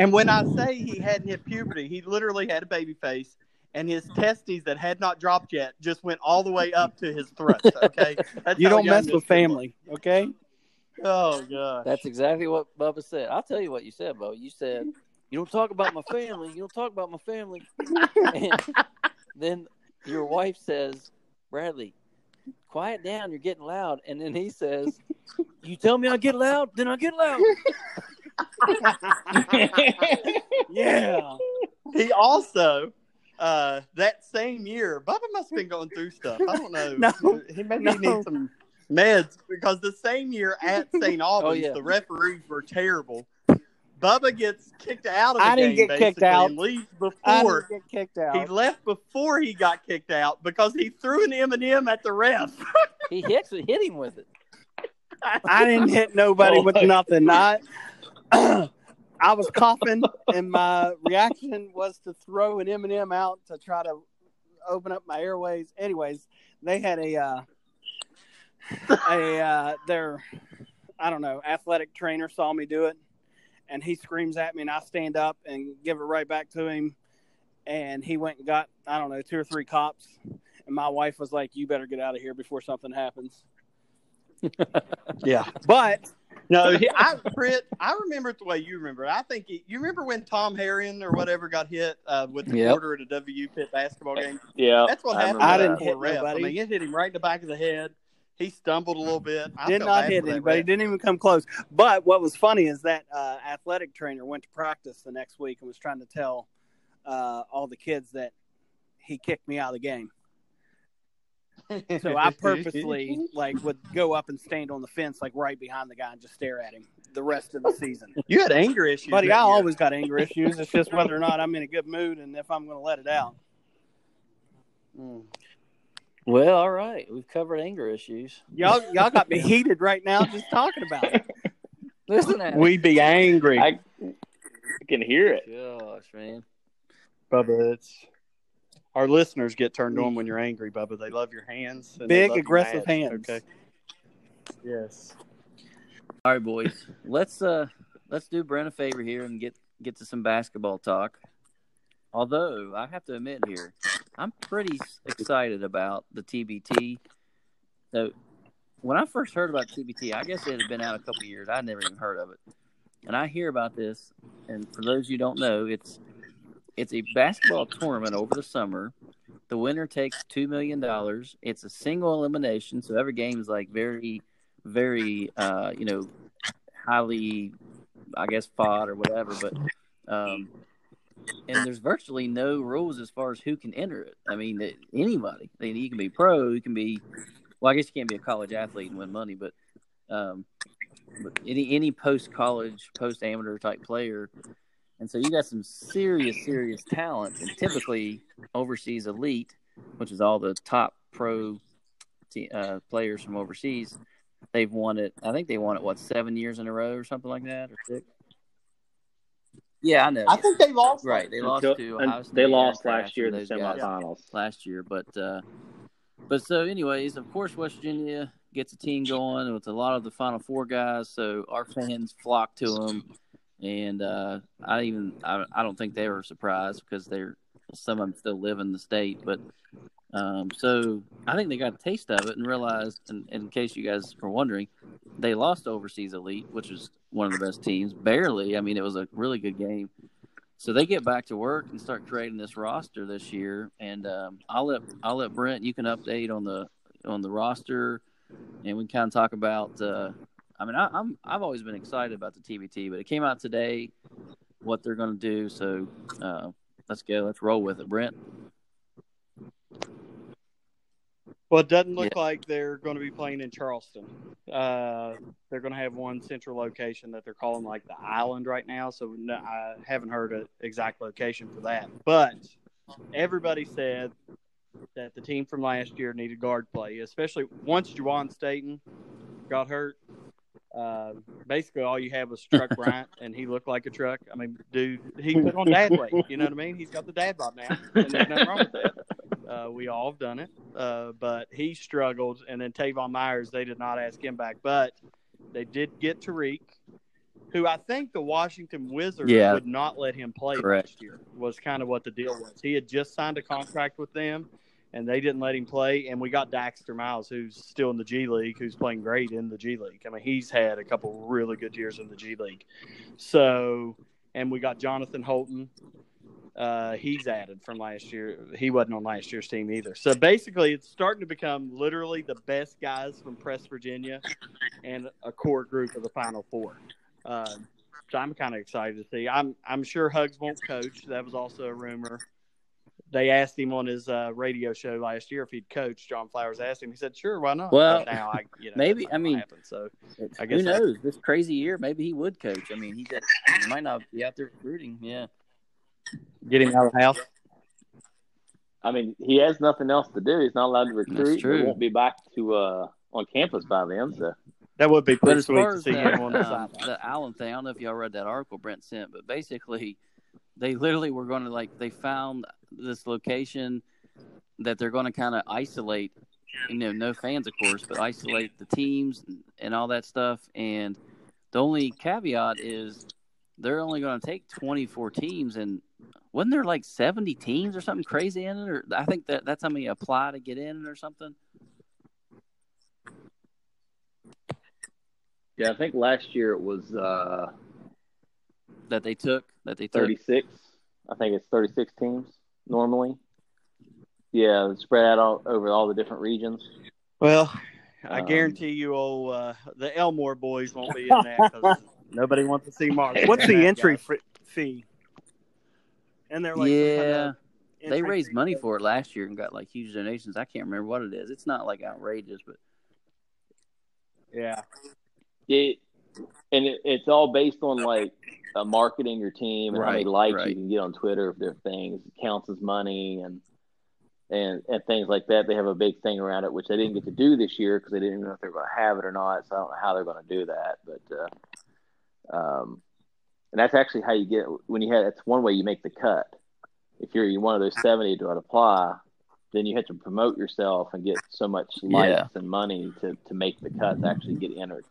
And when I say he hadn't hit puberty, he literally had a baby face and his testes that had not dropped yet just went all the way up to his throat. Okay, <laughs> That's You don't mess with kid was. family, okay? Oh god, That's exactly what Bubba said. I'll tell you what you said, Bubba. You said, You don't talk about my family. You don't talk about my family. <laughs> And then your wife says, Bradley, quiet down. You're getting loud. And then he says, You tell me I get loud, then I get loud. <laughs> <laughs> Yeah. he also. Uh, that same year, Bubba must have been going through stuff. I don't know. <laughs> No, he maybe no. needs some meds because the same year at <laughs> St. Albans, Oh, yeah. the referees were terrible. Bubba gets kicked out of the I didn't game get kicked out. and leaves I before didn't get kicked out. he left before he got kicked out because he threw an M and m at the ref. He actually hit him with it. I didn't hit nobody Oh, with nothing. I I was coughing, and my reaction was to throw an M and m out to try to open up my airways. Anyways, they had a uh, a uh, their I don't know athletic trainer saw me do it, and he screams at me, and I stand up and give it right back to him, and he went and got I don't know two or three cops, and my wife was like, "You better get out of here before something happens." <laughs> Yeah, But no, he, I Britt, I remember it the way you remember. it. I think he, you remember when Tom Herron or whatever got hit uh, with the Yep. quarter at a W Pitt basketball game. yeah, That's what I happened. I didn't hit poor ref. nobody. I mean, it hit him right in the back of the head. He stumbled a little bit. I did not hit for that anybody. ref. Didn't even come close. But what was funny is that uh, athletic trainer went to practice the next week and was trying to tell uh, all the kids that he kicked me out of the game. So <laughs> I purposely like would go up and stand on the fence like right behind the guy and just stare at him the rest of the season. you had anger issues, Buddy, I year. always got anger <laughs> issues. It's just whether or not I'm in a good mood and if I'm going to let it out. Mm. Well, all right. We've covered anger issues. Y'all, y'all got me <laughs> heated right now just talking about it. Listen at We be angry, I, I can hear it. Gosh, man. Bubba. It's our listeners get turned on when you're angry, Bubba. They love your hands. and Big aggressive badge, hands. Okay. Yes. All right, boys. Let's uh let's do Brent a favor here and get get to some basketball talk. Although I have to admit here, I'm pretty excited about the TBT. So when I first heard about TBT, I guess it had been out a couple of years. I'd never even heard of it. And I hear about this, and for those you don't know, it's it's a basketball tournament over the summer. The winner takes two million dollars. It's a single elimination, so every game is like very, very, uh, you know, highly, I guess, fought or whatever. But um, and there's virtually no rules as far as who can enter it. I mean, anybody. I mean, you can be pro, you can be. Well, I guess you can't be a college athlete and win money, but um, but any any post college, post amateur type player. And so you got some serious, serious talent, and typically overseas elite, which is all the top pro te- uh, players from overseas. They've won it. I think they won it what seven years in a row or something like that, or six. Yeah, I know. I think they lost. right, they lost Until- to and Ohio State. they lost last year in the semifinals. last year, but uh, but so anyways, of course, West Virginia gets a team going with a lot of the Final Four guys, so our fans flock to them, and uh, I even I, I don't think they were surprised because they're some of them still live in the state, but um, so I think they got a taste of it and realized, and, in case you guys were wondering, they lost Overseas Elite, which was one of the best teams, barely. I mean, it was a really good game. So they get back to work and start creating this roster this year, and um, I'll let I'll let Brent. You can update on the on the roster, and we can kind of talk about. Uh, I mean, I, I'm I've always been excited about the TBT, but it came out today, what they're going to do. So uh, let's go. Let's roll with it, Brent. Well, it doesn't look like they're going to be playing in Charleston. Uh, they're going to have one central location that they're calling like the island right now. So no, I haven't heard an exact location for that. But everybody said that the team from last year needed guard play, especially once Juwan Staten got hurt. Uh, basically, all you had was Truck <laughs> Bryant, and he looked like a truck. I mean, dude, he put on dad weight. You know what I mean? He's got the dad bod now, and there's nothing wrong with that. Uh, we all have done it, uh, but he struggled. And then Teyvon Myers, they did not ask him back, but they did get Tarik, who I think the Washington Wizards Yeah. would not let him play Correct. last year. Was kind of what the deal was. He had just signed a contract with them, and they didn't let him play. And we got Daxter Miles, who's still in the G League, who's playing great in the G League. I mean, he's had a couple really good years in the G League. So, and we got Jonathan Holton. Uh, he's added from last year. He wasn't on last year's team either. So basically, it's starting to become literally the best guys from Press Virginia and a core group of the Final Four. Uh, so I'm kind of excited to see. I'm I'm sure Hugs won't coach. That was also a rumor. They asked him on his uh, radio show last year if he'd coach. John Flowers asked him. He said, "Sure, why not?" Well, But now I, you know, maybe- I mean, happen, so I guess that- knows? This crazy year, maybe he would coach. I mean, he, did, he might not be out there recruiting. Yeah. get him out of the house. I mean, he has nothing else to do. He's not allowed to recruit. true. He won't be back to uh, on campus by then. So That would be pretty sweet to see the, him on the <laughs> um, the Allen thing, I don't know if y'all read that article Brent sent, but basically, they literally were going to like they found this location that they're going to kind of isolate. You know, no fans, of course, but isolate the teams and all that stuff. And the only caveat is they're only going to take 24 teams, and wasn't there like 70 teams or something crazy in it? Or I think that that's how many apply to get in or something. yeah, I think last year it was uh, That they took, that they took. 36. I think it's 36 teams normally. Yeah, spread out all, over all the different regions. Well, I Um, guarantee you, old uh, the Elmore boys won't be in that because <laughs> nobody wants to see Mark. What's the entry guy. fr- fee? And they're like, yeah. kinda they raised fee. money for it last year and got like huge donations. I can't remember what it is. It's not like outrageous, but Yeah, It, and it, it's all based on like uh, marketing your team and how many likes right. you can get on Twitter if their things it counts as money and and and things like that. They have a big thing around it, which they didn't get to do this year because they didn't know if they were going to have it or not. So I don't know how they're going to do that, but uh, um, and that's actually how you get when you have. That's one way you make the cut. If you're one of those seventy to apply, then you have to promote yourself and get so much likes Yeah. and money to to make the cut to actually get entered.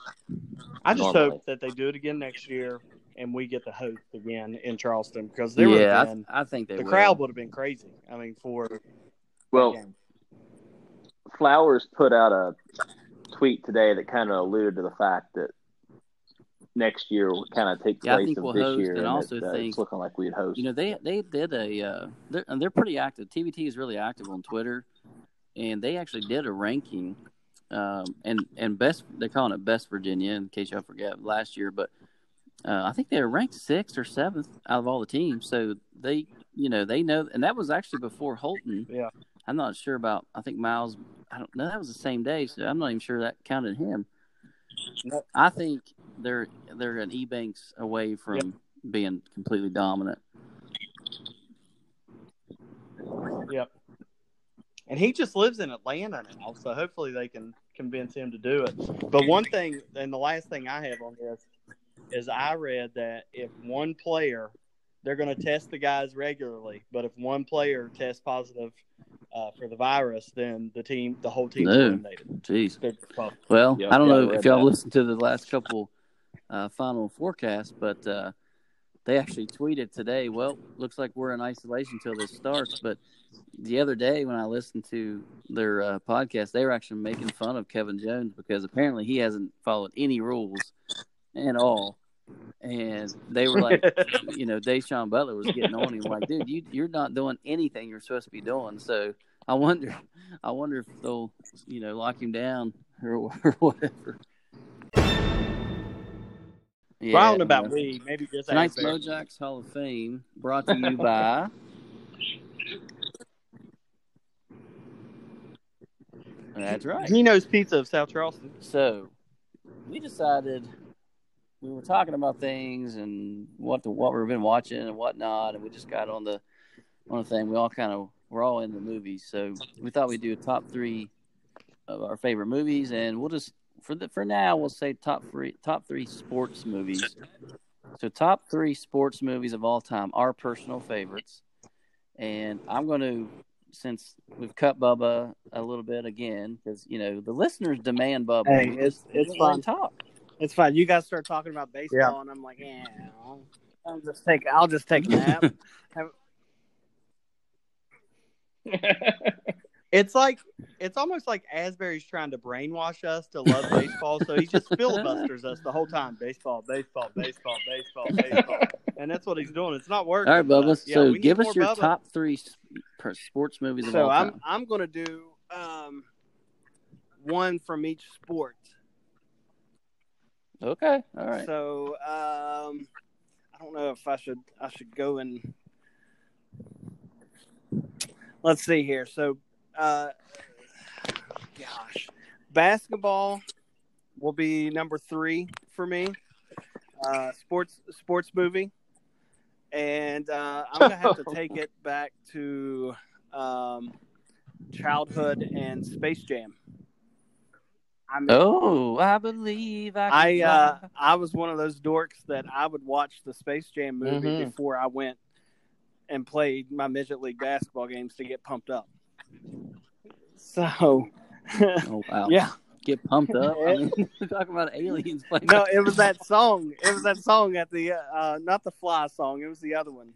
I just Normally. hope that they do it again next year and we get the host again in Charleston because there would yeah, have I, been I think they the will. crowd would have been crazy. I mean, for Well. Flowers put out a tweet today that kind of alluded to the fact that next year will kind of take Yeah, I place think of we'll this host year, and also it, uh, think- it's looking like we'd host. You know, they they did a uh, they're and they're pretty active. TBT is really active on Twitter, and they actually did a ranking. Um, and and best they're calling it Best Virginia in case y'all forget last year, but uh, I think they were ranked sixth or seventh out of all the teams. So they you know they know, and that was actually before Holton. Yeah. I'm not sure about. I think Miles. I don't know. That was the same day, so I'm not even sure that counted him. Nope. I think they're they're an E Banks away from Yep. being completely dominant. Yep. And he just lives in Atlanta now, so hopefully they can convince him to do it. But one thing, and the last thing I have on this is I read that if one player, they're going to test the guys regularly, but if one player tests positive uh, for the virus, then the team, the whole team, No. eliminated. Jeez. Well, Well, Yeah, I don't yeah, know read if y'all that. listened to the last couple uh, final forecasts, but uh, they actually tweeted today. Well, looks like we're in isolation until this starts. But the other day, when I listened to their uh, podcast, they were actually making fun of Kevin Jones because apparently he hasn't followed any rules at all. And they were like, <laughs> you know, Da'Sean Butler was getting on him like, dude, you you're not doing anything you're supposed to be doing. So I wonder, I wonder if they'll, you know, lock him down or, <laughs> or whatever. Yeah, I don't know about we. Maybe just Tonight's Mojack's Hall of Fame brought to you by. <laughs> That's right. Gino's Pizza of South Charleston. So we decided we were talking about things and what the what we've been watching and whatnot, and we just got on the on the thing. We all kind of we're all in the movies, so we thought we'd do a top three of our favorite movies, and we'll just for the for now we'll say top three top three sports movies. So top three sports movies of all time, our personal favorites, and I'm going to since we've cut Bubba a little bit again because you know the listeners demand Bubba. Hey, it's- it's don't let him fine. Talk. It's fine. You guys start talking about baseball, Yeah. and I'm like, yeah, I'll, I'll just take. I'll just take a nap. <laughs> It's like it's almost like Asbury's trying to brainwash us to love baseball, so he just filibusters us the whole time. Baseball, baseball, baseball, baseball, baseball, and that's what he's doing. It's not working. All right, but, Bubba. yeah, so give us your Bubba. top three sports movies of so all I'm time. I'm gonna do um, one from each sport. Okay. All right. So um, I don't know if I should I should go and let's see here. So uh, gosh, basketball will be number three for me. Uh, sports sports movie, and uh, I'm gonna have to <laughs> take it back to um, childhood and Space Jam. I mean, Oh, I believe I. I uh. I was one of those dorks that I would watch the Space Jam movie Mhm. before I went and played my midget league basketball games to get pumped up. So, oh <laughs> wow. yeah, Get pumped up. I mean, <laughs> <laughs> we're talking about aliens playing. no, it was that song. It was that song at the uh, not the Fly song. It was the other one.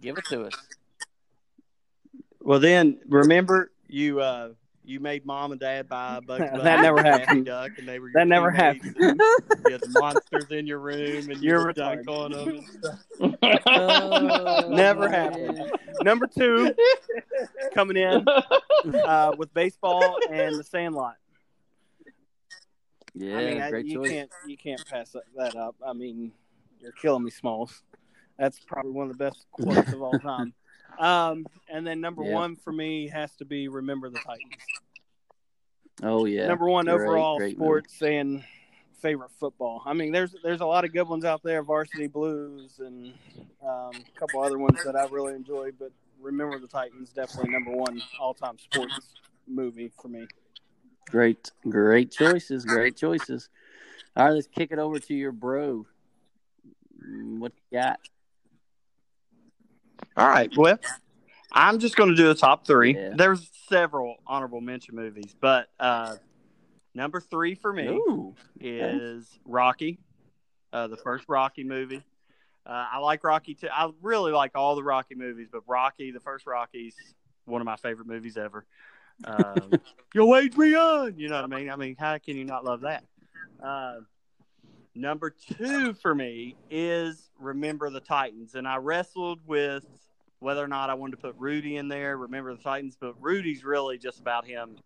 Give it to us. Well, then remember you uh you made mom and dad buy a Bugs <laughs> That never happened. Duck, and they were That never happened. and You had the <laughs> monsters in your room, and you You're would dunk on them. And. <laughs> Oh, Never man. happened. Number two coming in uh, with baseball and the Sandlot. Yeah, I mean, I, you choice. can't you can't pass that, that up. I mean, you're killing me, Smalls. That's probably one of the best quotes of all time. Um, and then number Yeah. one for me has to be "Remember the Titans." Oh yeah. number one Great, overall great movie. sports and favorite football. I mean, there's there's a lot of good ones out there, Varsity Blues and um, a couple other ones that I really enjoy. But "Remember the Titans" definitely number one all time sports movie for me. Great, great choices. Great choices. All right, let's kick it over to your bro. Mm, What you got? All right. Well, I'm just going to do the top three. Yeah. There's several honorable mention movies, but uh, number three for me Ooh, is Rocky, uh, the first Rocky movie. Uh, I like Rocky too. I really like all the Rocky movies, but Rocky, the first Rocky's one of my favorite movies ever. Um, <laughs> Yo, Adrian, you know what I mean? I mean, how can you not love that? Uh, number two for me is Remember the Titans, and I wrestled with whether or not I wanted to put Rudy in there. Remember the Titans, but Rudy's really just about him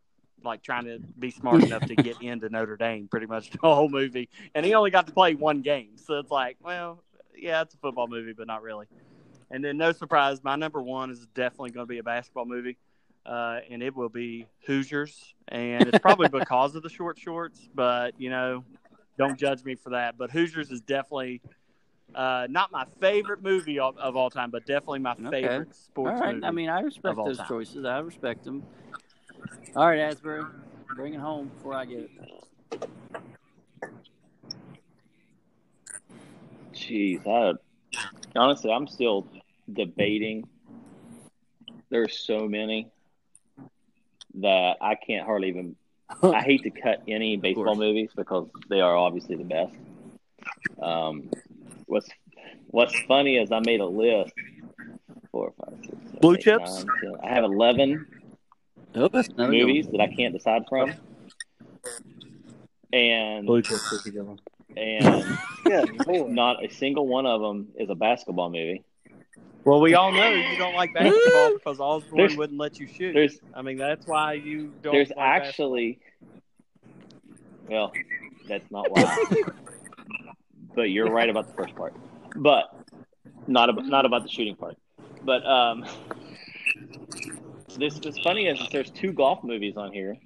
like trying to be smart enough to get <laughs> into Notre Dame pretty much the whole movie. And he only got to play one game. So it's like, well, yeah, it's a football movie, but not really. And then no surprise, my number one is definitely going to be a basketball movie. Uh, and it will be Hoosiers. And it's probably <laughs> because of the short shorts, but you know, don't judge me for that. But Hoosiers is definitely uh, not my favorite movie of, of all time, but definitely my favorite all sports right. movie. I mean, I respect of all those time. choices. I respect them. All right, Asbury, bring it home before I get it. Jeez, I honestly, I'm still debating. There's so many that I can't hardly even. <laughs> I hate to cut any baseball movies because they are obviously the best. Um, what's What's funny is I made a list. Four, five, six, seven, Blue eight, chips? nine, 10. I have eleven Oh, that's another movies that I can't decide from, and Blue Chips is a good one. and <laughs> Good lord. not a single one of them is a basketball movie. Well, we all know you don't like basketball <laughs> because Osborne There's- wouldn't let you shoot. There's I mean, that's why you don't. There's like actually, well, that's not why. <laughs> but you're right about the first part, but not about not about the shooting part. But um, this what's funny is there's two golf movies on here,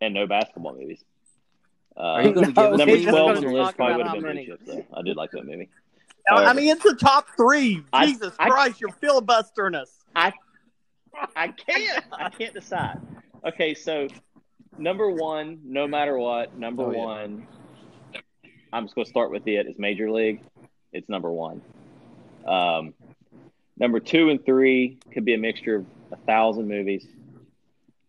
and no basketball movies. Uh, Are you No, <laughs> give number twelve on the list probably would have been many. Blue Chips. Though. I did like that movie. basketball. I mean, it's the top three. I- Jesus I- Christ, you're filibustering us. I can't. I can't decide. Okay, so number one, no matter what, number Oh, yeah. one, I'm just going to start with it. it. Is Major League. It's number one. Um, number two and three could be a mixture of a thousand movies.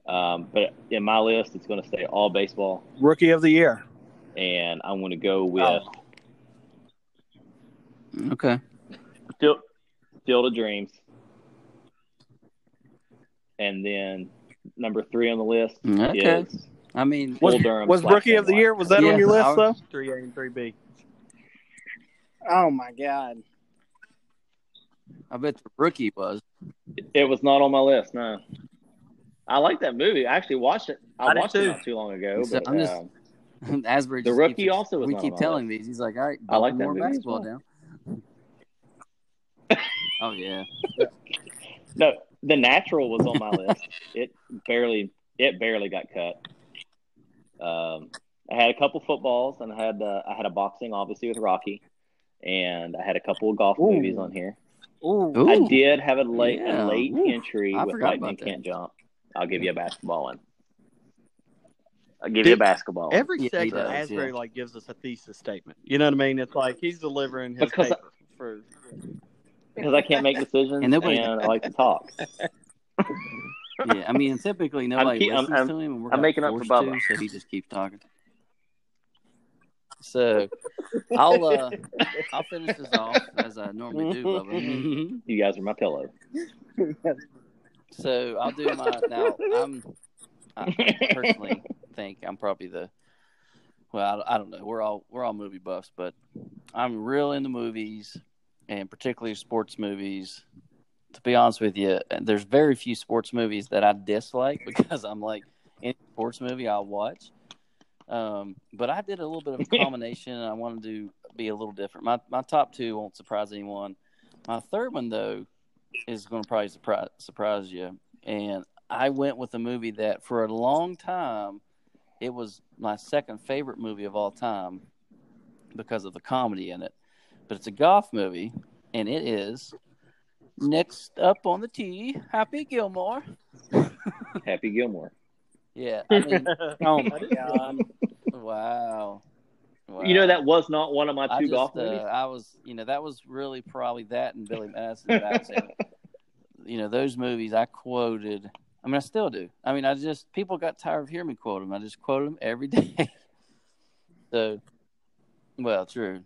Um, but in my list, it's going to stay all baseball, Rookie of the year. and I'm going to go with Oh. Okay. Field, Field of Dreams, and then number three on the list Okay. is I mean, Was, was slash Rookie of the year? Was that Yeah, on your list I- though? Three A and three B. Oh my god. I bet the rookie was. It was not on my list. No, I like that movie. I actually watched it. I, I did watched it too. not too long ago. So but I'm just- um, <laughs> Asbury. The just rookie keeps- also was We not keep on telling list. these. He's like, all right, I like that more movie basketball well. down. <laughs> oh yeah. no, The Natural was on my list. It barely, it barely got cut. Um, I had a couple footballs, and I had uh, I had a boxing, obviously with Rocky, and I had a couple of golf Ooh. movies on here. Ooh. Ooh. I did have a late Yeah. a late Ooh. entry I with forgot Lightning. Can't Jump. I'll give you a basketball one. I'll give you a basketball. one. Every Yeah, segment, does, Asbury yeah. like gives us a thesis statement. You know what I mean? It's like he's delivering his Because I- for. because I can't make decisions And nobody- and I like to talk. <laughs> Yeah, I mean, typically <laughs> nobody keep- I'm- listens I'm- to him, and we're I'm kinda making up for forced Bubba. to, so he just keeps talking. So, I'll uh, <laughs> I'll finish this off as I normally do, Bubba. <laughs> You guys are my pillow. So I'll do my now. I'm I personally think I'm probably the well. I, I don't know. We're all we're all movie buffs, but I'm real into movies and particularly sports movies. To be honest with you, there's very few sports movies that I dislike <laughs> because I'm like any sports movie I'll watch. Um, but I did a little bit of a <laughs> combination, and I wanted to be a little different. My my top two won't surprise anyone. My third one though is going to probably surprise surprise you. And I went with a movie that for a long time it was my second favorite movie of all time because of the comedy in it. But it's a golf movie, and it is next up on the tee, Happy Gilmore. Happy Gilmore. Yeah, I mean, <laughs> Oh my <laughs> god. wow. wow. You know that was not one of my I two just, golf uh, movies. I was, you know, that was really probably that and Billy Madison. and Madison. <laughs> you know, those movies I quoted. I mean, I still do. I mean, I just people got tired of hearing me quote them. I just quote them every day. so, well, true,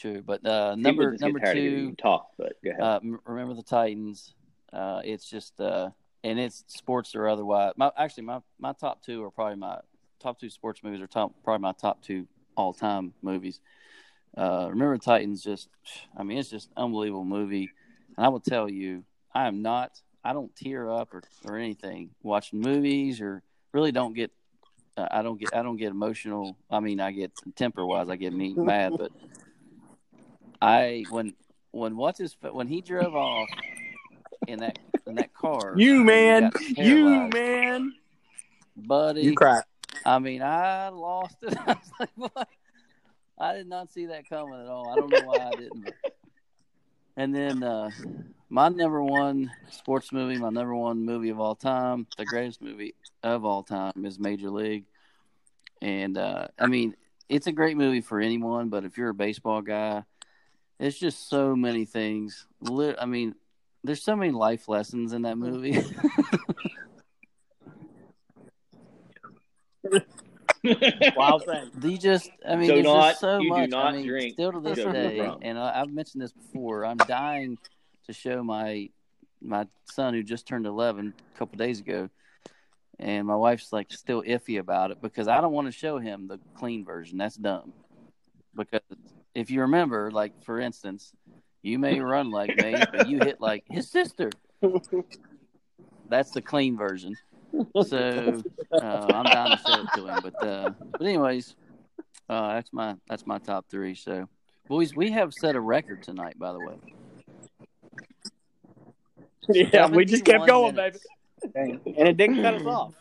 true. But uh, number number tired of hearing two, talk, but go ahead. uh, remember the Titans. Uh, it's just, uh, and it's sports or otherwise. My actually, my my top two are probably my top two sports movies are top probably my top two all time movies. Uh, remember the Titans? Just, I mean, it's just an unbelievable movie. And I will tell you, I am not. I don't tear up or, or anything watching movies, or really don't get. Uh, I don't get. I don't get emotional. I mean, I get temper wise. I get me mad, but I when when what's his when he drove off in that in that car. You man. You man. buddy. You cry. I mean, I lost it. <laughs> I was like, what? I did not see that coming at all. I don't know why I didn't. And then uh, my number one sports movie, my number one movie of all time, the greatest movie of all time is Major League. And uh, I mean, it's a great movie for anyone, but if you're a baseball guy, it's just so many things. I mean, there's so many life lessons in that movie. <laughs> Wild thing. You just, I mean, Do there's not- just so you do much. not I mean, drink still to this day, and I, I've mentioned this before. I'm dying to show my my son who just turned 11 a couple days ago, and my wife's like still iffy about it because I don't want to show him the clean version. That's dumb. Because if you remember, like for instance, you may run like me, <laughs> but you hit like his sister. That's the clean version. So uh, I'm down to show it to him. But uh, but anyways, uh, that's my that's my top three. So boys, we have set a record tonight. By the way, Yeah, we just kept going, minutes. baby. And it didn't cut us off.